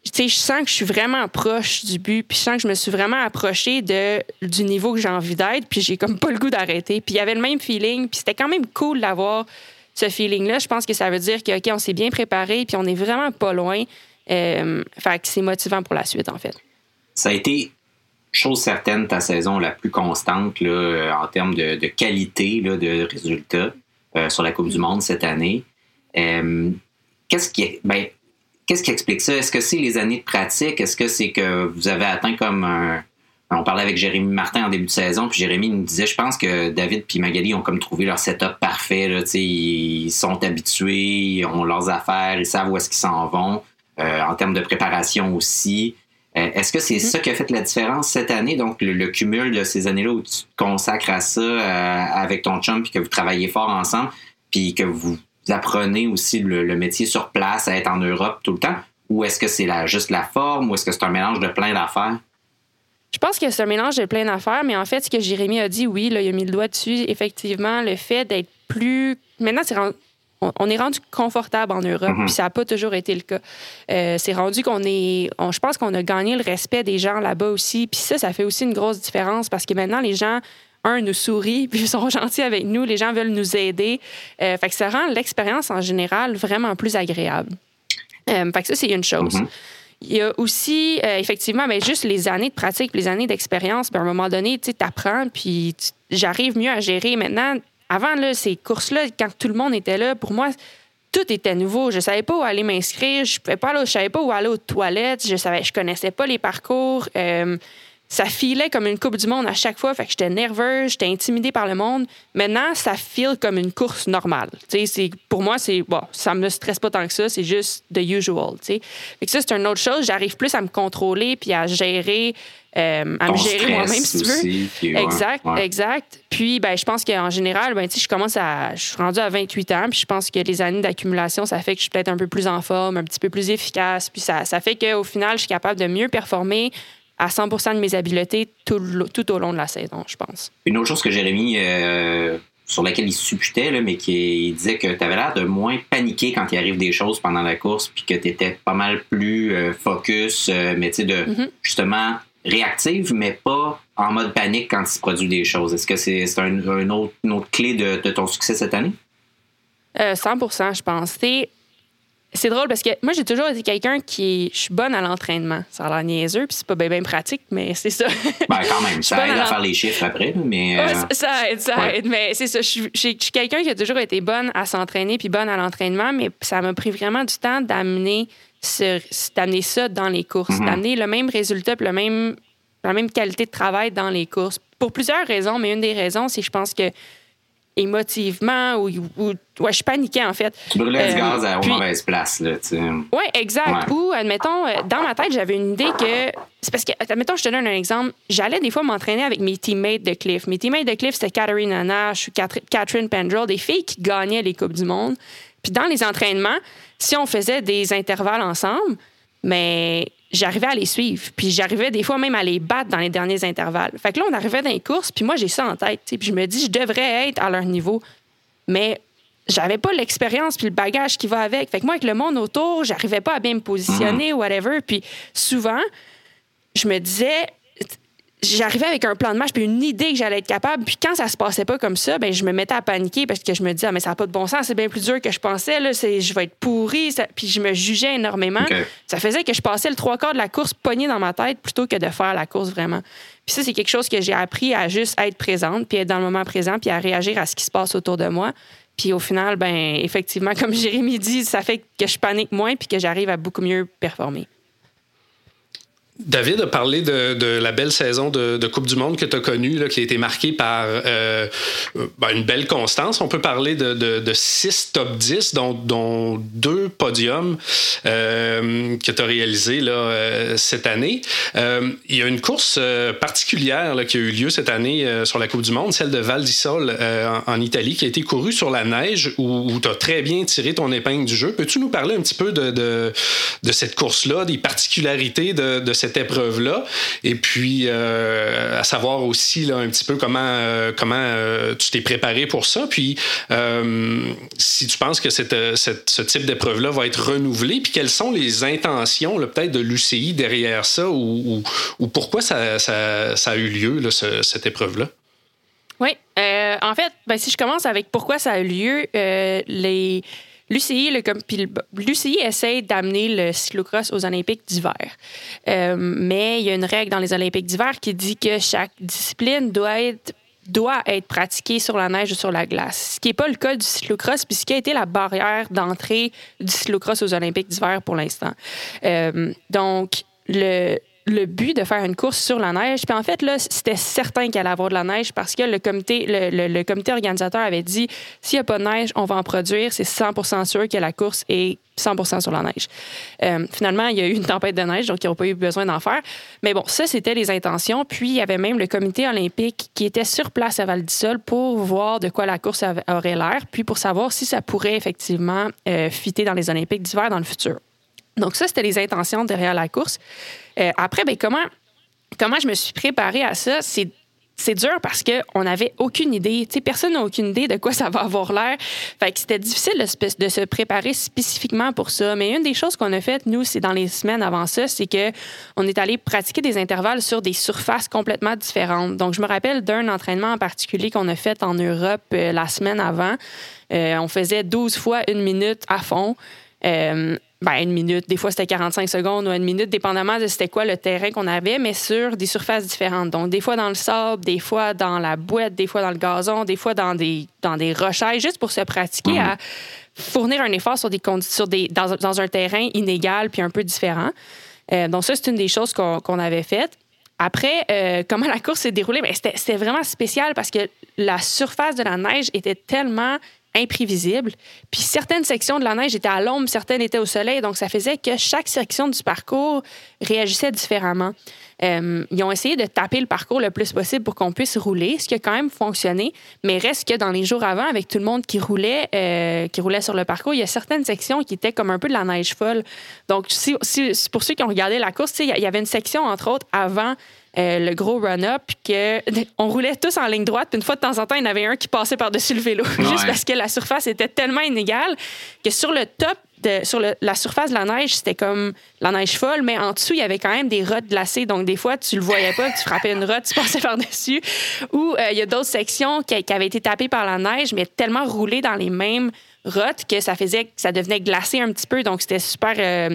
je sens que je suis vraiment proche du but, puis je sens que je me suis vraiment approchée de, du niveau que j'ai envie d'être, puis j'ai comme pas le goût d'arrêter. Puis il y avait le même feeling, puis c'était quand même cool d'avoir ce feeling-là. Je pense que ça veut dire que, OK, on s'est bien préparé, puis on est vraiment pas loin. Euh, fait que c'est motivant pour la suite, en fait. Ça a été, chose certaine, ta saison la plus constante là, en termes de, qualité là, de résultats euh, sur la Coupe du Monde cette année. Euh, qu'est-ce qui est. Ben, Qu'est-ce qui explique ça? Est-ce que c'est les années de pratique? Est-ce que c'est que vous avez atteint comme un. On parlait avec Jérémy Martin en début de saison, puis Jérémy nous disait, je pense que David et Magali ont comme trouvé leur setup parfait. Là, ils sont habitués, ils ont leurs affaires, ils savent où est-ce qu'ils s'en vont. Euh, en termes de préparation aussi. Euh, est-ce que c'est mm-hmm. ça qui a fait la différence cette année, donc le, cumul de ces années-là où tu te consacres à ça euh, avec ton chum, puis que vous travaillez fort ensemble, puis que vous vous apprenez aussi le, métier sur place, à être en Europe tout le temps? Ou est-ce que c'est juste la forme ou est-ce que c'est un mélange de plein d'affaires? Je pense que c'est un mélange de plein d'affaires, mais en fait, ce que Jérémy a dit, oui, là, il a mis le doigt dessus. Effectivement, le fait d'être plus. Maintenant, c'est on, est rendu confortable en Europe, mm-hmm. puis ça n'a pas toujours été le cas. Euh, c'est rendu qu'on est. je pense qu'on a gagné le respect des gens là-bas aussi, puis ça, ça fait aussi une grosse différence parce que maintenant, les gens un, nous sourient, puis ils sont gentils avec nous, les gens veulent nous aider. Euh, fait que ça rend l'expérience en général vraiment plus agréable. Euh, fait que ça, c'est une chose. Mm-hmm. Il y a aussi, euh, effectivement, mais ben, juste les années de pratique, les années d'expérience. Ben, à un moment donné, tu apprends, puis j'arrive mieux à gérer. Maintenant, avant là, ces courses-là, quand tout le monde était là, pour moi, tout était nouveau. Je savais pas où aller m'inscrire, je je savais pas où aller aux toilettes, je savais, je connaissais pas les parcours. Euh, ça filait comme une Coupe du Monde à chaque fois. Fait que j'étais nerveuse, j'étais intimidée par le monde. Maintenant, ça file comme une course normale. C'est, pour moi, c'est bon, ça me stresse pas tant que ça, c'est juste the usual. Fait que ça, c'est une autre chose. J'arrive plus à me contrôler puis à gérer. Euh, à me gérer moi-même, si tu veux. exact, exact. Puis, ben, je pense qu'en général, ben, je commence à. Je suis rendue à 28 ans, puis je pense que les années d'accumulation, ça fait que je suis peut-être un peu plus en forme, un petit peu plus efficace. Puis, ça, ça fait qu'au final, je suis capable de mieux performer, à 100% de mes habiletés tout, tout, au long de la saison, je pense. Une autre chose que Jérémy, euh, sur laquelle il supputait, là, mais qui disait que tu avais l'air de moins paniquer quand il arrive des choses pendant la course, puis que tu étais pas mal plus euh, focus, euh, mais tu sais, de mm-hmm. justement réactive, mais pas en mode panique quand il se produit des choses. Est-ce que c'est un, autre, une autre clé de, de, ton succès cette année? 100% je pense. C'est c'est drôle parce que moi, j'ai toujours été quelqu'un qui. Je suis bonne à l'entraînement. Ça a l'air niaiseux, puis c'est pas bien pratique, mais c'est ça. Ben, quand même, ça aide à, faire les chiffres après, mais. Euh, ça aide, ça aide. Mais c'est ça. Je suis, je suis quelqu'un qui a toujours été bonne à s'entraîner, puis bonne à l'entraînement, mais ça m'a pris vraiment du temps d'amener d'amener ça dans les courses, mm-hmm. d'amener le même résultat, puis le même, la même qualité de travail dans les courses. Pour plusieurs raisons, mais une des raisons, c'est que je pense que émotivement ou, ouais, je paniquais en fait. Tu brûlais du euh, gaz à mauvaise place là, tu Oui, exact. Ou admettons euh, dans ma tête, j'avais une idée que c'est parce que admettons je te donne un exemple, j'allais des fois m'entraîner avec mes teammates de Cliff. Mes teammates de Cliff c'était Catherine Nash, Catherine Pendrell, des filles qui gagnaient les coupes du monde. Puis dans les entraînements, si on faisait des intervalles ensemble, mais j'arrivais à les suivre. Puis j'arrivais des fois même à les battre dans les derniers intervalles. Fait que là, on arrivait dans les courses, puis moi, j'ai ça en tête. Puis je me dis, je devrais être à leur niveau. Mais j'avais pas l'expérience puis le bagage qui va avec. Fait que moi, avec le monde autour, j'arrivais pas à bien me positionner, ou mhm. whatever. Puis souvent, je me disais, j'arrivais avec un plan de match puis une idée que j'allais être capable. Puis quand ça se passait pas comme ça, ben je me mettais à paniquer parce que je me disais ah, mais ça n'a pas de bon sens, c'est bien plus dur que je pensais là, c'est je vais être pourri, puis je me jugeais énormément. Ça faisait que je passais le trois quarts de la course pogné dans ma tête plutôt que de faire la course vraiment. Puis ça c'est quelque chose que j'ai appris à juste être présente, puis être dans le moment présent, puis à réagir à ce qui se passe autour de moi. Puis au final, ben effectivement, comme Jérémy dit, ça fait que je panique moins puis que j'arrive à beaucoup mieux performer. David a parlé de, la belle saison de, Coupe du Monde que tu as connue, là, qui a été marquée par euh, ben, une belle constance. On peut parler de, six top 10, dont, deux podiums euh, que tu as réalisés là, euh, cette année. il y a une course particulière qui a eu lieu cette année sur la Coupe du Monde, celle de Val di Sol en, Italie, qui a été courue sur la neige, où, où tu as très bien tiré ton épingle du jeu. Peux-tu nous parler un petit peu de, cette course-là, des particularités de cette épreuve-là. Et puis, euh, à savoir aussi là, un petit peu comment, euh, comment euh, tu t'es préparé pour ça. Puis, si tu penses que cette, ce type d'épreuve-là va être renouvelé, puis quelles sont les intentions peut-être de l'UCI derrière ça ou, ou, pourquoi ça, ça, ça, a eu lieu, là, cette épreuve-là? Oui. en fait, ben, si je commence avec pourquoi ça a eu lieu, les L'UCI, l'UCI essaie d'amener le cyclocross aux Olympiques d'hiver. Euh, mais il y a une règle dans les Olympiques d'hiver qui dit que chaque discipline doit être doit être pratiquée sur la neige ou sur la glace, ce qui n'est pas le cas du cyclocross, puis ce qui a été la barrière d'entrée du cyclocross aux Olympiques d'hiver pour l'instant. Euh, donc, le, le but de faire une course sur la neige. Puis en fait, là, c'était certain qu'il allait avoir de la neige parce que le comité, le, comité organisateur avait dit s'il n'y a pas de neige, on va en produire. C'est 100% sûr que la course est 100% sur la neige. Euh, finalement, il y a eu une tempête de neige, donc ils n'ont pas eu besoin d'en faire. Mais bon, ça, c'était les intentions. Puis, il y avait même le comité olympique qui était sur place à Val pour voir de quoi la course aurait l'air, puis pour savoir si ça pourrait effectivement euh, fitter dans les Olympiques d'hiver dans le futur. Donc ça, c'était les intentions derrière la course. Euh, après, ben, comment, comment je me suis préparée à ça? C'est c'est dur parce qu'on n'avait aucune idée. sais, personne n'a aucune idée de quoi ça va avoir l'air. Fait c'était difficile de, se préparer spécifiquement pour ça. Mais une des choses qu'on a faites, nous, c'est dans les semaines avant ça, c'est que on est allé pratiquer des intervalles sur des surfaces complètement différentes. Donc, je me rappelle d'un entraînement en particulier qu'on a fait en Europe euh, la semaine avant. Euh, on faisait 12 fois une minute à fond. Ben, une minute. Des fois, c'était 45 secondes ou une minute, dépendamment de c'était quoi le terrain qu'on avait, mais sur des surfaces différentes. Donc, des fois dans le sable, des fois dans la boîte, des fois dans le gazon, des fois dans des, dans des rochailles, juste pour se pratiquer à fournir un effort sur des, sur des, dans, dans un terrain inégal puis un peu différent. Euh, donc, ça, c'est une des choses qu'on avait faites. Après, euh, comment la course s'est déroulée? Ben, c'était vraiment spécial parce que la surface de la neige était tellement imprévisible. Puis certaines sections de la neige étaient à l'ombre, certaines étaient au soleil, donc ça faisait que chaque section du parcours réagissait différemment. Euh, ils ont essayé de taper le parcours le plus possible pour qu'on puisse rouler, ce qui a quand même fonctionné. Mais reste que dans les jours avant, avec tout le monde qui roulait, euh, qui roulait sur le parcours, il y a certaines sections qui étaient comme un peu de la neige folle. Donc, si, pour ceux qui ont regardé la course, il y avait une section, entre autres, avant euh, le gros run-up, que on roulait tous en ligne droite, puis une fois de temps en temps, il y en avait un qui passait par-dessus le vélo, juste parce que la surface était tellement inégale que sur le top de, sur la surface de la neige, c'était comme la neige folle, mais en dessous, il y avait quand même des rottes glacées. Donc, des fois, tu le voyais pas, tu frappais une rotte, tu passais par-dessus. Ou euh, il y a d'autres sections qui, qui, avaient été tapées par la neige, mais tellement roulées dans les mêmes rotte que ça faisait que ça devenait glacé un petit peu. Donc c'était super euh,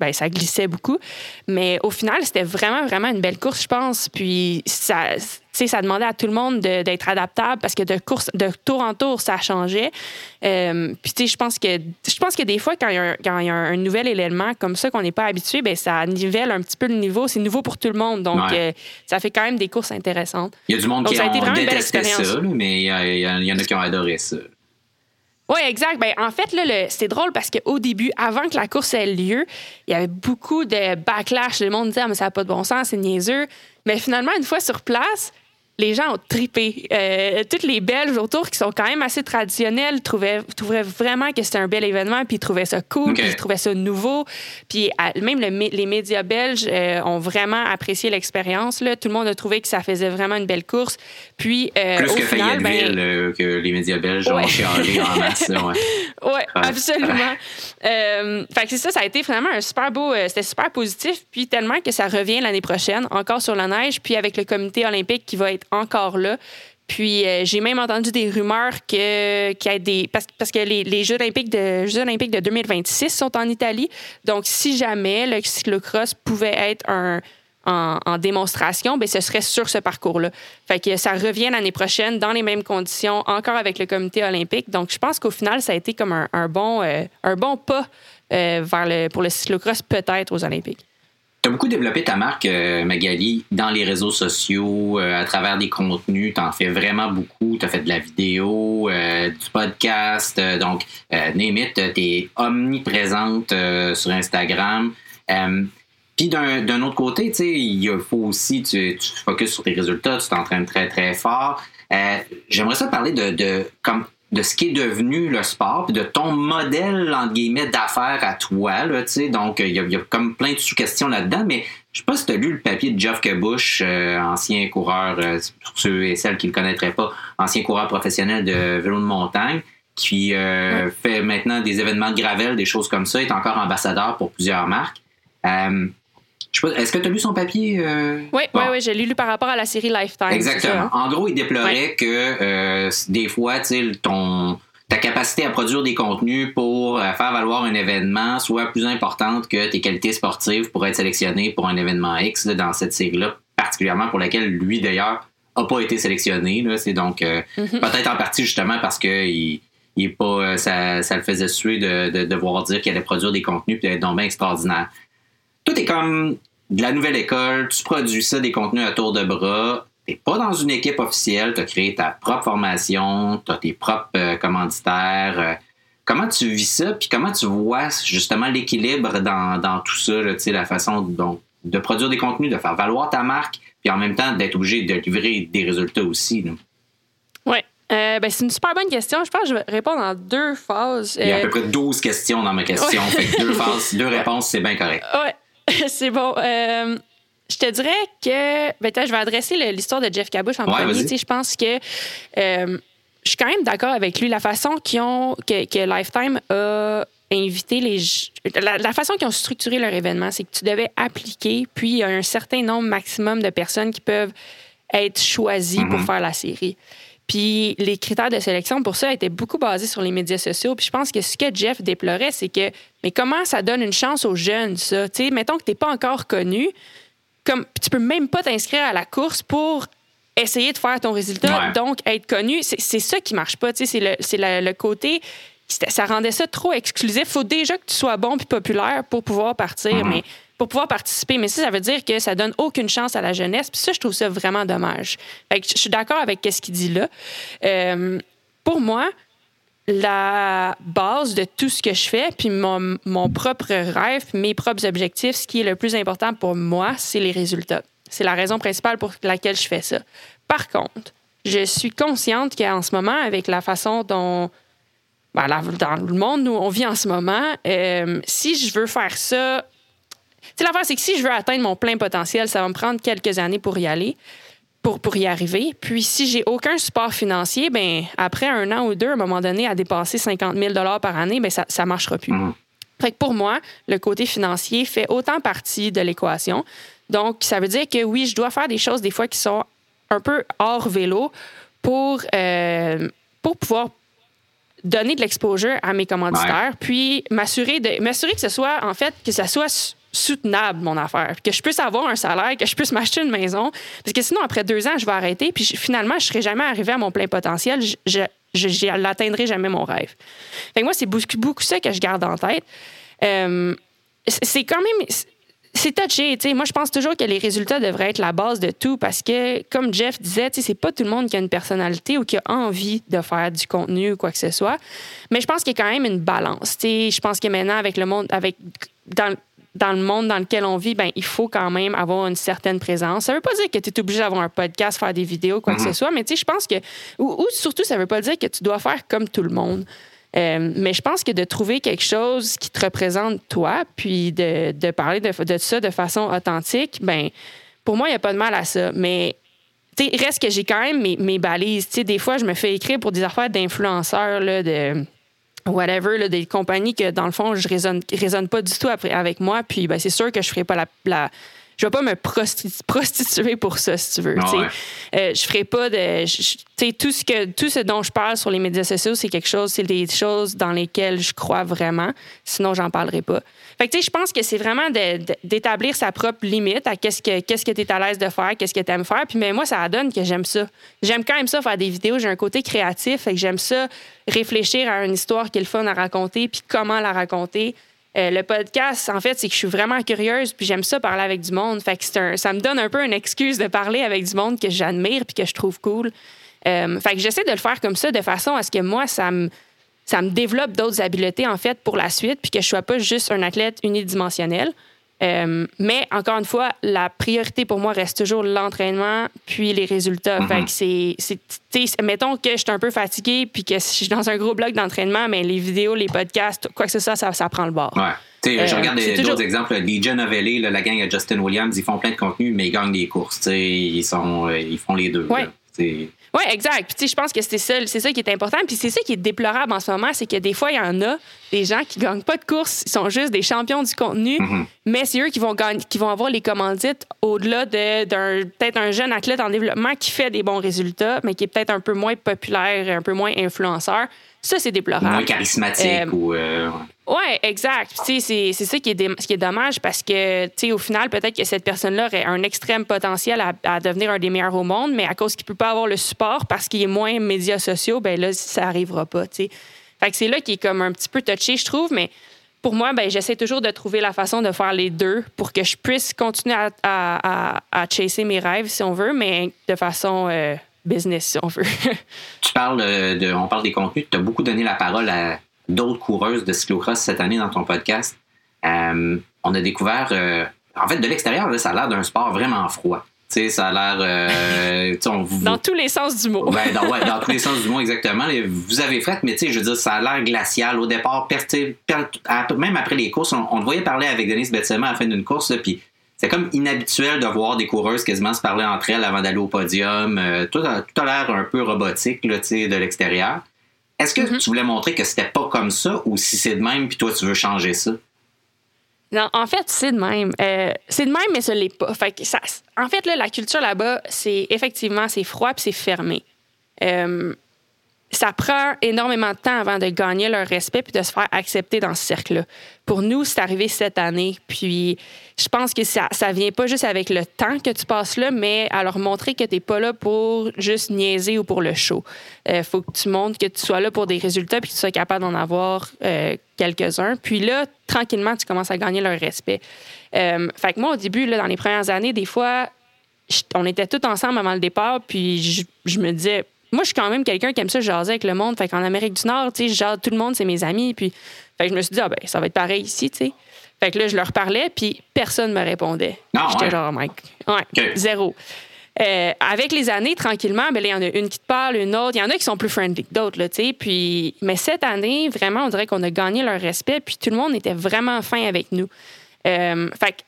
ben, ça glissait beaucoup. Mais au final c'était vraiment vraiment une belle course je pense. Puis ça ça demandait à tout le monde d'être adaptable parce que de course de tour en tour ça changeait. Euh, puis je pense que je pense que des fois quand il y a, quand il y a un, nouvel élément comme ça qu'on n'est pas habitué ben ça nivelle un petit peu le niveau. C'est nouveau pour tout le monde. Donc euh, ça fait quand même des courses intéressantes. Il y a du monde qui a, été détesté ça mais il y, en a qui ont adoré ça oui, exact. Ben, en fait, là, c'est drôle parce qu'au début, avant que la course ait lieu, il y avait beaucoup de backlash. Le monde disait, ah, mais ça n'a pas de bon sens, c'est niaiseux. Mais finalement, une fois sur place, les gens ont tripé. Euh, toutes les Belges autour qui sont quand même assez traditionnels trouvaient, trouvaient vraiment que c'était un bel événement, puis ils trouvaient ça cool, puis ils trouvaient ça nouveau. Puis même les médias belges euh, ont vraiment apprécié l'expérience. Tout le monde a trouvé que ça faisait vraiment une belle course. Puis, euh, Plus au que final, ben, que les médias belges ont chialé en masse. Oui, ouais, absolument. fait que c'est ça, ça a été vraiment un super beau... c'était super positif, puis tellement que ça revient l'année prochaine, encore sur la neige, puis avec le comité olympique qui va être encore là. Puis euh, j'ai même entendu des rumeurs que qu'il y a des parce, que les, les, Jeux olympiques de Jeux olympiques de 2026 sont en Italie. Donc si jamais le cyclocross pouvait être un en, démonstration, ben ce serait sur ce parcours-là. Fait que ça revient l'année prochaine dans les mêmes conditions, encore avec le comité olympique. Donc je pense qu'au final ça a été comme un, bon euh, un bon pas euh, vers le pour le cyclocross peut-être aux Olympiques. Tu as beaucoup développé ta marque, euh, Magali, dans les réseaux sociaux, euh, à travers des contenus. Tu en fais vraiment beaucoup. Tu as fait de la vidéo, euh, du podcast. donc, Némit, tu es omniprésente sur Instagram. Puis d'un autre côté, il faut aussi, tu, tu focuses sur tes résultats, tu t'entraînes très, très fort. J'aimerais ça parler de, de comme de ce qui est devenu le sport, puis de ton modèle, entre guillemets, d'affaires à toi. Là, donc, il y, a comme plein de sous-questions là-dedans, mais je sais pas si tu as lu le papier de Jeff Kebush, euh, ancien coureur, euh, pour ceux et celles qui ne le connaîtraient pas, ancien coureur professionnel de vélo de montagne, qui euh, fait maintenant des événements de gravel, des choses comme ça, est encore ambassadeur pour plusieurs marques. Est-ce que tu as lu son papier? Oui, oui, oui, j'ai lu par rapport à la série Lifetime. Exactement. En gros, il déplorait que euh, des fois, ton, ta capacité à produire des contenus pour euh, faire valoir un événement soit plus importante que tes qualités sportives pour être sélectionné pour un événement X dans cette série-là, particulièrement pour laquelle lui, d'ailleurs, n'a pas été sélectionné. C'est donc euh, mm-hmm. peut-être en partie justement parce que il, est pas, ça, ça, le faisait suer de, de devoir dire qu'il allait produire des contenus et être donc bien extraordinaire. Tout est comme de la nouvelle école, tu produis ça, des contenus à tour de bras. T'es pas dans une équipe officielle, tu as créé ta propre formation, tu as tes propres euh, commanditaires. Euh, comment tu vis ça, puis comment tu vois justement l'équilibre dans, tout ça, la façon donc, de produire des contenus, de faire valoir ta marque, puis en même temps d'être obligé de livrer des résultats aussi. Oui. Euh, ben, c'est une super bonne question. Je pense que je vais répondre en deux phases. Il y a à peu près 12 questions dans ma question. deux phases, deux réponses, c'est bien correct. Oui, c'est bon. Je te dirais que. Ben, je vais adresser l'histoire de Jeff Cabouche en premier. Je pense que. Euh, je suis quand même d'accord avec lui. La façon qu'ils ont, que, Lifetime a invité les. La, façon qu'ils ont structuré leur événement, c'est que tu devais appliquer, puis il y a un certain nombre maximum de personnes qui peuvent être choisies pour mm-hmm. faire la série. Puis les critères de sélection pour ça étaient beaucoup basés sur les médias sociaux. Puis je pense que ce que Jeff déplorait, c'est que, mais comment ça donne une chance aux jeunes, ça? Tu sais, mettons que tu n'es pas encore connu, comme tu peux même pas t'inscrire à la course pour essayer de faire ton résultat, donc être connu. C'est ça qui marche pas. C'est le, le, côté. Ça rendait ça trop exclusif. Il faut déjà que tu sois bon puis populaire pour pouvoir partir, mm-hmm. mais pour pouvoir participer. Mais ça, ça veut dire que ça donne aucune chance à la jeunesse. Puis ça, je trouve ça vraiment dommage. je suis d'accord avec ce qu'il dit là. Euh, pour moi, la base de tout ce que je fais, puis mon, mon propre rêve, mes propres objectifs, ce qui est le plus important pour moi, c'est les résultats. C'est la raison principale pour laquelle je fais ça. Par contre, je suis consciente qu'en ce moment, avec la façon dont ben, dans le monde où on vit en ce moment, euh, si je veux faire ça, l'affaire, c'est que si je veux atteindre mon plein potentiel, ça va me prendre quelques années pour y aller pour, pour y arriver. Puis si j'ai aucun support financier, ben après un an ou deux, à un moment donné, à dépasser 50 000 par année, ben ça ne marchera plus. Mmh. Fait que pour moi, le côté financier fait autant partie de l'équation. Donc, ça veut dire que oui, je dois faire des choses des fois qui sont un peu hors vélo pour, euh, pour pouvoir donner de l'exposure à mes commanditaires, puis m'assurer de m'assurer que ce soit en fait que ça soit soutenable, mon affaire. Que je puisse avoir un salaire, que je puisse m'acheter une maison. Parce que sinon, après deux ans, je vais arrêter. Puis finalement, je ne serai jamais arrivé à mon plein potentiel. Je, l'atteindrai jamais mon rêve. Fait que moi, c'est beaucoup, beaucoup ça que je garde en tête. Euh, c'est quand même. C'est touché, tu Moi, je pense toujours que les résultats devraient être la base de tout parce que, comme Jeff disait, tu sais, c'est pas tout le monde qui a une personnalité ou qui a envie de faire du contenu ou quoi que ce soit. Mais je pense qu'il y a quand même une balance, tu sais. Je pense que maintenant, avec le monde, avec, dans le monde dans lequel on vit, ben, il faut quand même avoir une certaine présence. Ça ne veut pas dire que tu es obligé d'avoir un podcast, faire des vidéos, quoi que ce mhm. soit, mais tu sais, je pense que. Ou, surtout, ça ne veut pas dire que tu dois faire comme tout le monde. Euh, mais je pense que de trouver quelque chose qui te représente toi, puis de, de parler de, de, ça de façon authentique, ben pour moi, il n'y a pas de mal à ça. Mais reste que j'ai quand même mes, mes balises. sais, des fois, je me fais écrire pour des affaires d'influenceurs, de whatever, là, des compagnies que, dans le fond, je résonne, résonne pas du tout avec moi. Puis, ben, c'est sûr que je ferai pas la, la je vais pas me prostituer pour ça, si tu veux. Ah euh, je ferai pas de. tout ce que tout ce dont je parle sur les médias sociaux, c'est quelque chose, c'est des choses dans lesquelles je crois vraiment. Sinon, j'en parlerai pas. Fait que, je pense que c'est vraiment d'établir sa propre limite à qu'est-ce que qu'est-ce que tu es à l'aise de faire, qu'est-ce que tu aimes faire. Puis mais moi, ça donne que j'aime ça. J'aime quand même ça faire des vidéos. J'ai un côté créatif, fait que j'aime ça réfléchir à une histoire qui est le fun à raconter, puis comment la raconter. Euh, le podcast, en fait, c'est que je suis vraiment curieuse, puis j'aime ça parler avec du monde. Fait que ça me donne un peu une excuse de parler avec du monde que j'admire puis que je trouve cool. Euh, fait j'essaie de le faire comme ça, de façon à ce que moi, ça me, ça me développe d'autres habiletés, en fait, pour la suite, puis que je sois pas juste un athlète unidimensionnel. Euh, mais encore une fois, la priorité pour moi reste toujours l'entraînement puis les résultats. Fait que c'est, mettons que je suis un peu fatigué puis que je suis dans un gros bloc d'entraînement, mais les vidéos, les podcasts, quoi que ce soit, ça, ça prend le bord. Ouais. je euh, regarde d'autres exemples. Les John la gang à Justin Williams, ils font plein de contenu, mais ils gagnent des courses. Ils, sont, euh, ils font les deux. Ouais. Oui, exact. Puis, je pense que c'est ça, c'est ça qui est important. Puis, c'est ça qui est déplorable en ce moment, c'est que des fois, il y en a des gens qui gagnent pas de course, ils sont juste des champions du contenu, mm-hmm. mais c'est eux qui vont, gagner, qui vont avoir les commandites au-delà de, d'un peut-être un jeune athlète en développement qui fait des bons résultats, mais qui est peut-être un peu moins populaire, un peu moins influenceur. Ça, c'est déplorable. Moins charismatique euh, ou. Euh, oui, exact. C'est, ça qui est, qui est dommage parce que, au final, peut-être que cette personne-là aurait un extrême potentiel à, devenir un des meilleurs au monde, mais à cause qu'il ne peut pas avoir le support parce qu'il est moins médias sociaux, ben là, ça n'arrivera pas. Fait que c'est là qui est comme un petit peu touché, je trouve, mais pour moi, ben, j'essaie toujours de trouver la façon de faire les deux pour que je puisse continuer à, à, à, chasser mes rêves, si on veut, mais de façon euh, business, si on veut. tu parles de, on parle des contenus. Tu as beaucoup donné la parole à d'autres coureuses de cyclocross cette année dans ton podcast. Euh, on a découvert, euh, en fait, de l'extérieur, ça a l'air d'un sport vraiment froid ça a l'air. Euh, dans tous les sens du mot. Ben, dans, dans tous les sens du mot, exactement. Vous avez fait, mais je veux dire, ça a l'air glacial. Au départ, même après les courses, on, te voyait parler avec Denise Betsema à la fin d'une course, puis c'est comme inhabituel de voir des coureuses quasiment se parler entre elles avant d'aller au podium. Euh, tout a, l'air un peu robotique là, de l'extérieur. Est-ce que mm-hmm. tu voulais montrer que c'était pas comme ça ou si c'est de même puis toi tu veux changer ça? Non, en fait, c'est de même. Euh, c'est de même, mais ce l'est pas. Fait que ça, en fait, là, la culture là-bas, c'est effectivement, c'est froid puis c'est fermé. Euh, ça prend énormément de temps avant de gagner leur respect puis de se faire accepter dans ce cercle-là. Pour nous, c'est arrivé cette année. Puis je pense que ça, ça vient pas juste avec le temps que tu passes là, mais à leur montrer que tu n'es pas là pour juste niaiser ou pour le show. Il euh, faut que tu montres que tu sois là pour des résultats puis que tu sois capable d'en avoir euh, quelques-uns. Puis là, tranquillement, tu commences à gagner leur respect. Euh, fait que moi, au début, dans les premières années, des fois, on était tous ensemble avant le départ, puis je me disais, moi, je suis quand même quelqu'un qui aime ça jaser avec le monde. Fait qu'en Amérique du Nord, tu sais, tout le monde, c'est mes amis. Puis, fait que je me suis dit, ah ben, ça va être pareil ici, tu sais. Fait que là, je leur parlais, puis personne ne me répondait. Non, J'étais genre, Mike. Ouais, zéro. Euh, avec les années, tranquillement, ben, il y en a une qui te parle, une autre. Il y en a qui sont plus friendly que d'autres, tu sais. Puis, mais cette année, vraiment, on dirait qu'on a gagné leur respect, puis tout le monde était vraiment fin avec nous. Euh, fait que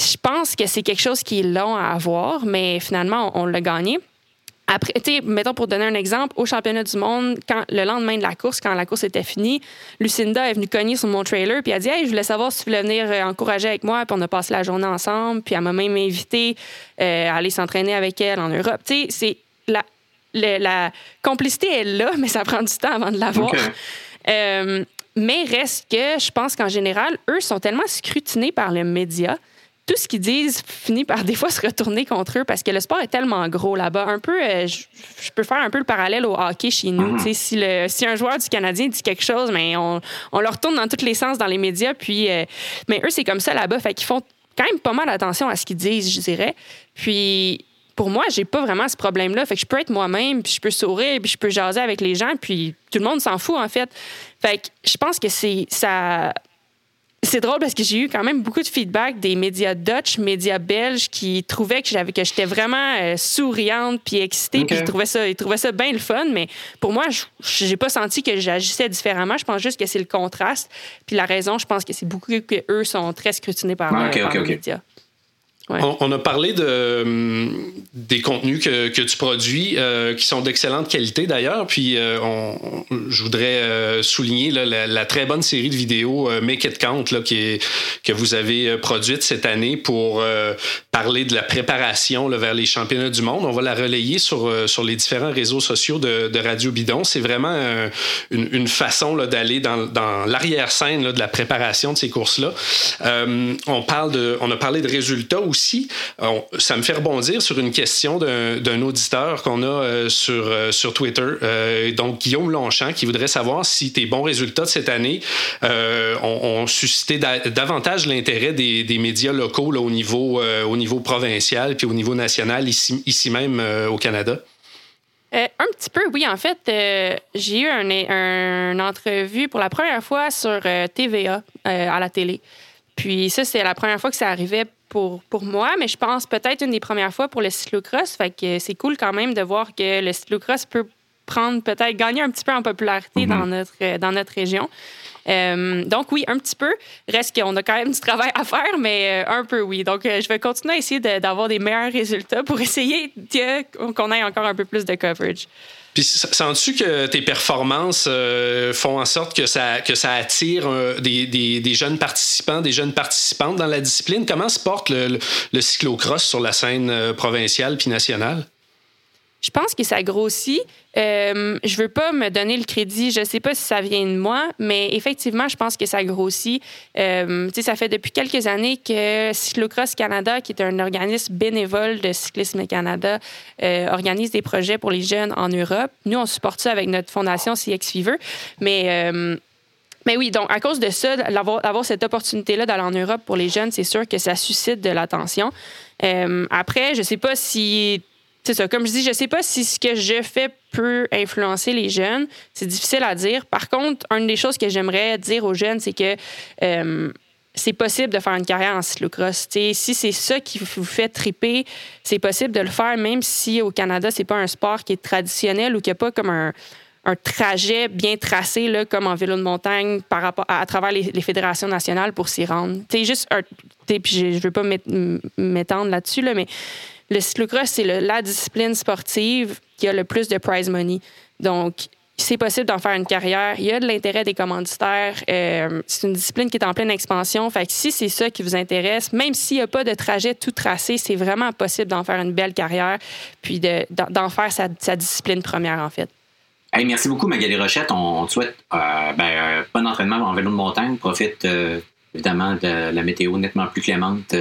je pense que c'est quelque chose qui est long à avoir, mais finalement, on l'a gagné. Après, tu mettons pour donner un exemple, au championnat du monde, quand le lendemain de la course, quand la course était finie, Lucinda est venue cogner sur mon trailer, puis elle a dit Hey, je voulais savoir si tu voulais venir euh, encourager avec moi, puis on a passé la journée ensemble, puis elle m'a même invité euh, à aller s'entraîner avec elle en Europe. Tu sais, c'est la, la, complicité est là, mais ça prend du temps avant de l'avoir. Euh, mais reste que je pense qu'en général, eux sont tellement scrutinés par le média tout ce qu'ils disent finit par des fois se retourner contre eux parce que le sport est tellement gros là-bas. Un peu, euh, je, peux faire un peu le parallèle au hockey chez nous. Mhm. Si, le, si un joueur du Canadien dit quelque chose, mais on, on le retourne dans tous les sens dans les médias. Puis, euh, mais eux, c'est comme ça là-bas. Fait qu'ils font quand même pas mal attention à ce qu'ils disent, je dirais. Puis, pour moi, j'ai pas vraiment ce problème-là. Fait que je peux être moi-même, puis je peux sourire, puis je peux jaser avec les gens, puis tout le monde s'en fout, en fait. Fait que je pense que c'est ça c'est drôle parce que j'ai eu quand même beaucoup de feedback des médias Dutch, médias belges qui trouvaient que j'avais que j'étais vraiment euh, souriante puis excitée puis ils trouvaient ça ils trouvaient ça bien le fun mais pour moi j'ai pas senti que j'agissais différemment, je pense juste que c'est le contraste. Puis la raison, je pense que c'est beaucoup que eux sont très scrutinés par, ah, les médias. On, a parlé de, hum, des contenus que, que tu produis, euh, qui sont d'excellente qualité d'ailleurs. Puis euh, on, je voudrais euh, souligner là, la, très bonne série de vidéos Make It Count là, qui est, que vous avez produite cette année pour parler de la préparation là, vers les championnats du monde. On va la relayer sur, sur les différents réseaux sociaux de, de Radio Bidon. C'est vraiment une, une, façon d'aller dans, dans l'arrière-scène de la préparation de ces courses-là. on, parle de, on a parlé de résultats aussi, ça me fait rebondir sur une question d'un auditeur qu'on a euh, sur, euh, sur Twitter, euh, donc Guillaume Longchamp, qui voudrait savoir si tes bons résultats de cette année ont, suscité davantage l'intérêt des, des, médias locaux là, au, niveau, au niveau provincial puis au niveau national, ici, ici même au Canada? un petit peu, oui. En fait, j'ai eu une un entrevue pour la première fois sur TVA à la télé. Puis ça, c'est la première fois que ça arrivait pour, pour moi, mais je pense peut-être une des premières fois pour le cyclocross. Fait que c'est cool quand même de voir que le cyclocross peut prendre peut-être gagner un petit peu en popularité dans, mhm. notre, dans notre région. Euh, donc oui, un petit peu. Reste qu'on a quand même du travail à faire, mais euh, un peu oui. Donc euh, je vais continuer à essayer d'avoir des meilleurs résultats pour essayer qu'on ait encore un peu plus de coverage. Puis sens-tu que tes performances euh, font en sorte que ça, que ça attire euh, des, des, jeunes participants, des jeunes participantes dans la discipline? Comment se porte le, le, cyclocross sur la scène euh, provinciale puis nationale? Je pense que ça grossit. Euh, je veux pas me donner le crédit. Je sais pas si ça vient de moi, mais effectivement, je pense que ça grossit. Euh, ça fait depuis quelques années que Cyclocross Canada, qui est un organisme bénévole de Cyclisme Canada, euh, organise des projets pour les jeunes en Europe. Nous, on supporte ça avec notre fondation CX Fever. Mais euh, Mais oui, donc à cause de ça, avoir, cette opportunité-là d'aller en Europe pour les jeunes, c'est sûr que ça suscite de l'attention. Euh, après, je sais pas si c'est ça. Comme je dis, je sais pas si ce que je fais peut influencer les jeunes. C'est difficile à dire. Par contre, une des choses que j'aimerais dire aux jeunes, c'est que euh, c'est possible de faire une carrière en cyclocross. si c'est ça qui vous fait triper, c'est possible de le faire, même si au Canada, c'est pas un sport qui est traditionnel ou qu'il n'y a pas comme un, trajet bien tracé, comme en vélo de montagne, à, travers les, fédérations nationales pour s'y rendre. C'est juste puis je ne veux pas m'étendre là-dessus, là, mais le cyclocross, c'est la discipline sportive qui a le plus de prize money. Donc, c'est possible d'en faire une carrière. Il y a de l'intérêt des commanditaires. Euh, c'est une discipline qui est en pleine expansion. Fait que si c'est ça qui vous intéresse, même s'il n'y a pas de trajet tout tracé, c'est vraiment possible d'en faire une belle carrière, puis d'en faire sa, discipline première, en fait. merci beaucoup, Magali Rochette. On, te souhaite euh, ben, bon entraînement en vélo de montagne. Profite euh, évidemment de la météo nettement plus clémente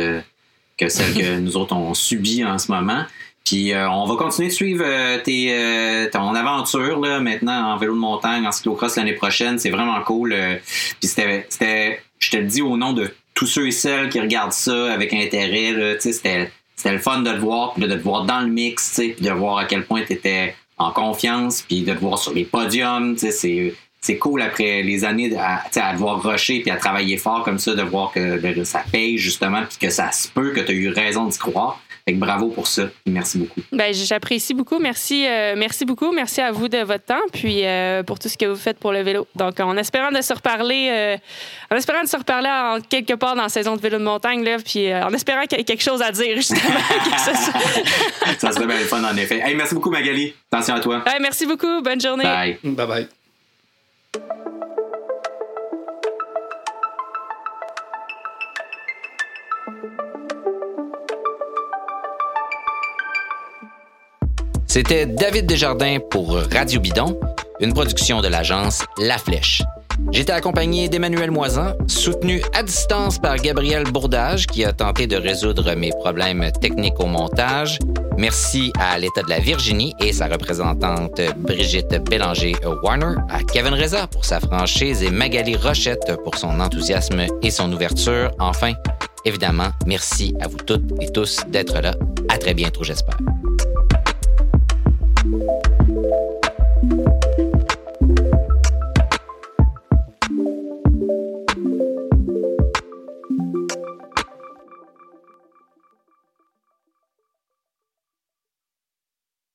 que celle que nous autres on subit en ce moment. Puis euh, on va continuer de suivre euh, tes, euh, ton aventure là, maintenant en vélo de montagne, en cyclocross l'année prochaine. C'est vraiment cool. puis c'était, c'était, je te le dis au nom de tous ceux et celles qui regardent ça avec intérêt. c'était, c'était le fun de te voir, puis de te voir dans le mix, puis de voir à quel point tu étais en confiance, puis de te voir sur les podiums. C'est, c'est cool après les années à, à devoir rusher puis à travailler fort comme ça, de voir que ça paye justement, puis que ça se peut, que tu as eu raison d'y croire bravo pour ça. Merci beaucoup. Ben, j'apprécie beaucoup. Merci, euh, merci beaucoup. Merci à vous de votre temps, puis euh, pour tout ce que vous faites pour le vélo. Donc, en espérant de se reparler, euh, en espérant de se reparler en quelque part dans la saison de vélo de montagne, là, puis en espérant qu'il y ait quelque chose à dire, justement. ça serait bien le fun, en effet. Hey, merci beaucoup, Magali. Attention à toi. merci beaucoup. Bonne journée. Bye. Bye bye. C'était David Desjardins pour Radio Bidon, une production de l'agence La Flèche. J'étais accompagné d'Emmanuel Moisan, soutenu à distance par Gabriel Bourdage qui a tenté de résoudre mes problèmes techniques au montage. Merci à l'État de la Virginie et sa représentante Brigitte Bélanger-Warner, à Kevin Reza pour sa franchise et Magali Rochette pour son enthousiasme et son ouverture. Enfin, évidemment, merci à vous toutes et tous d'être là. À très bientôt, j'espère.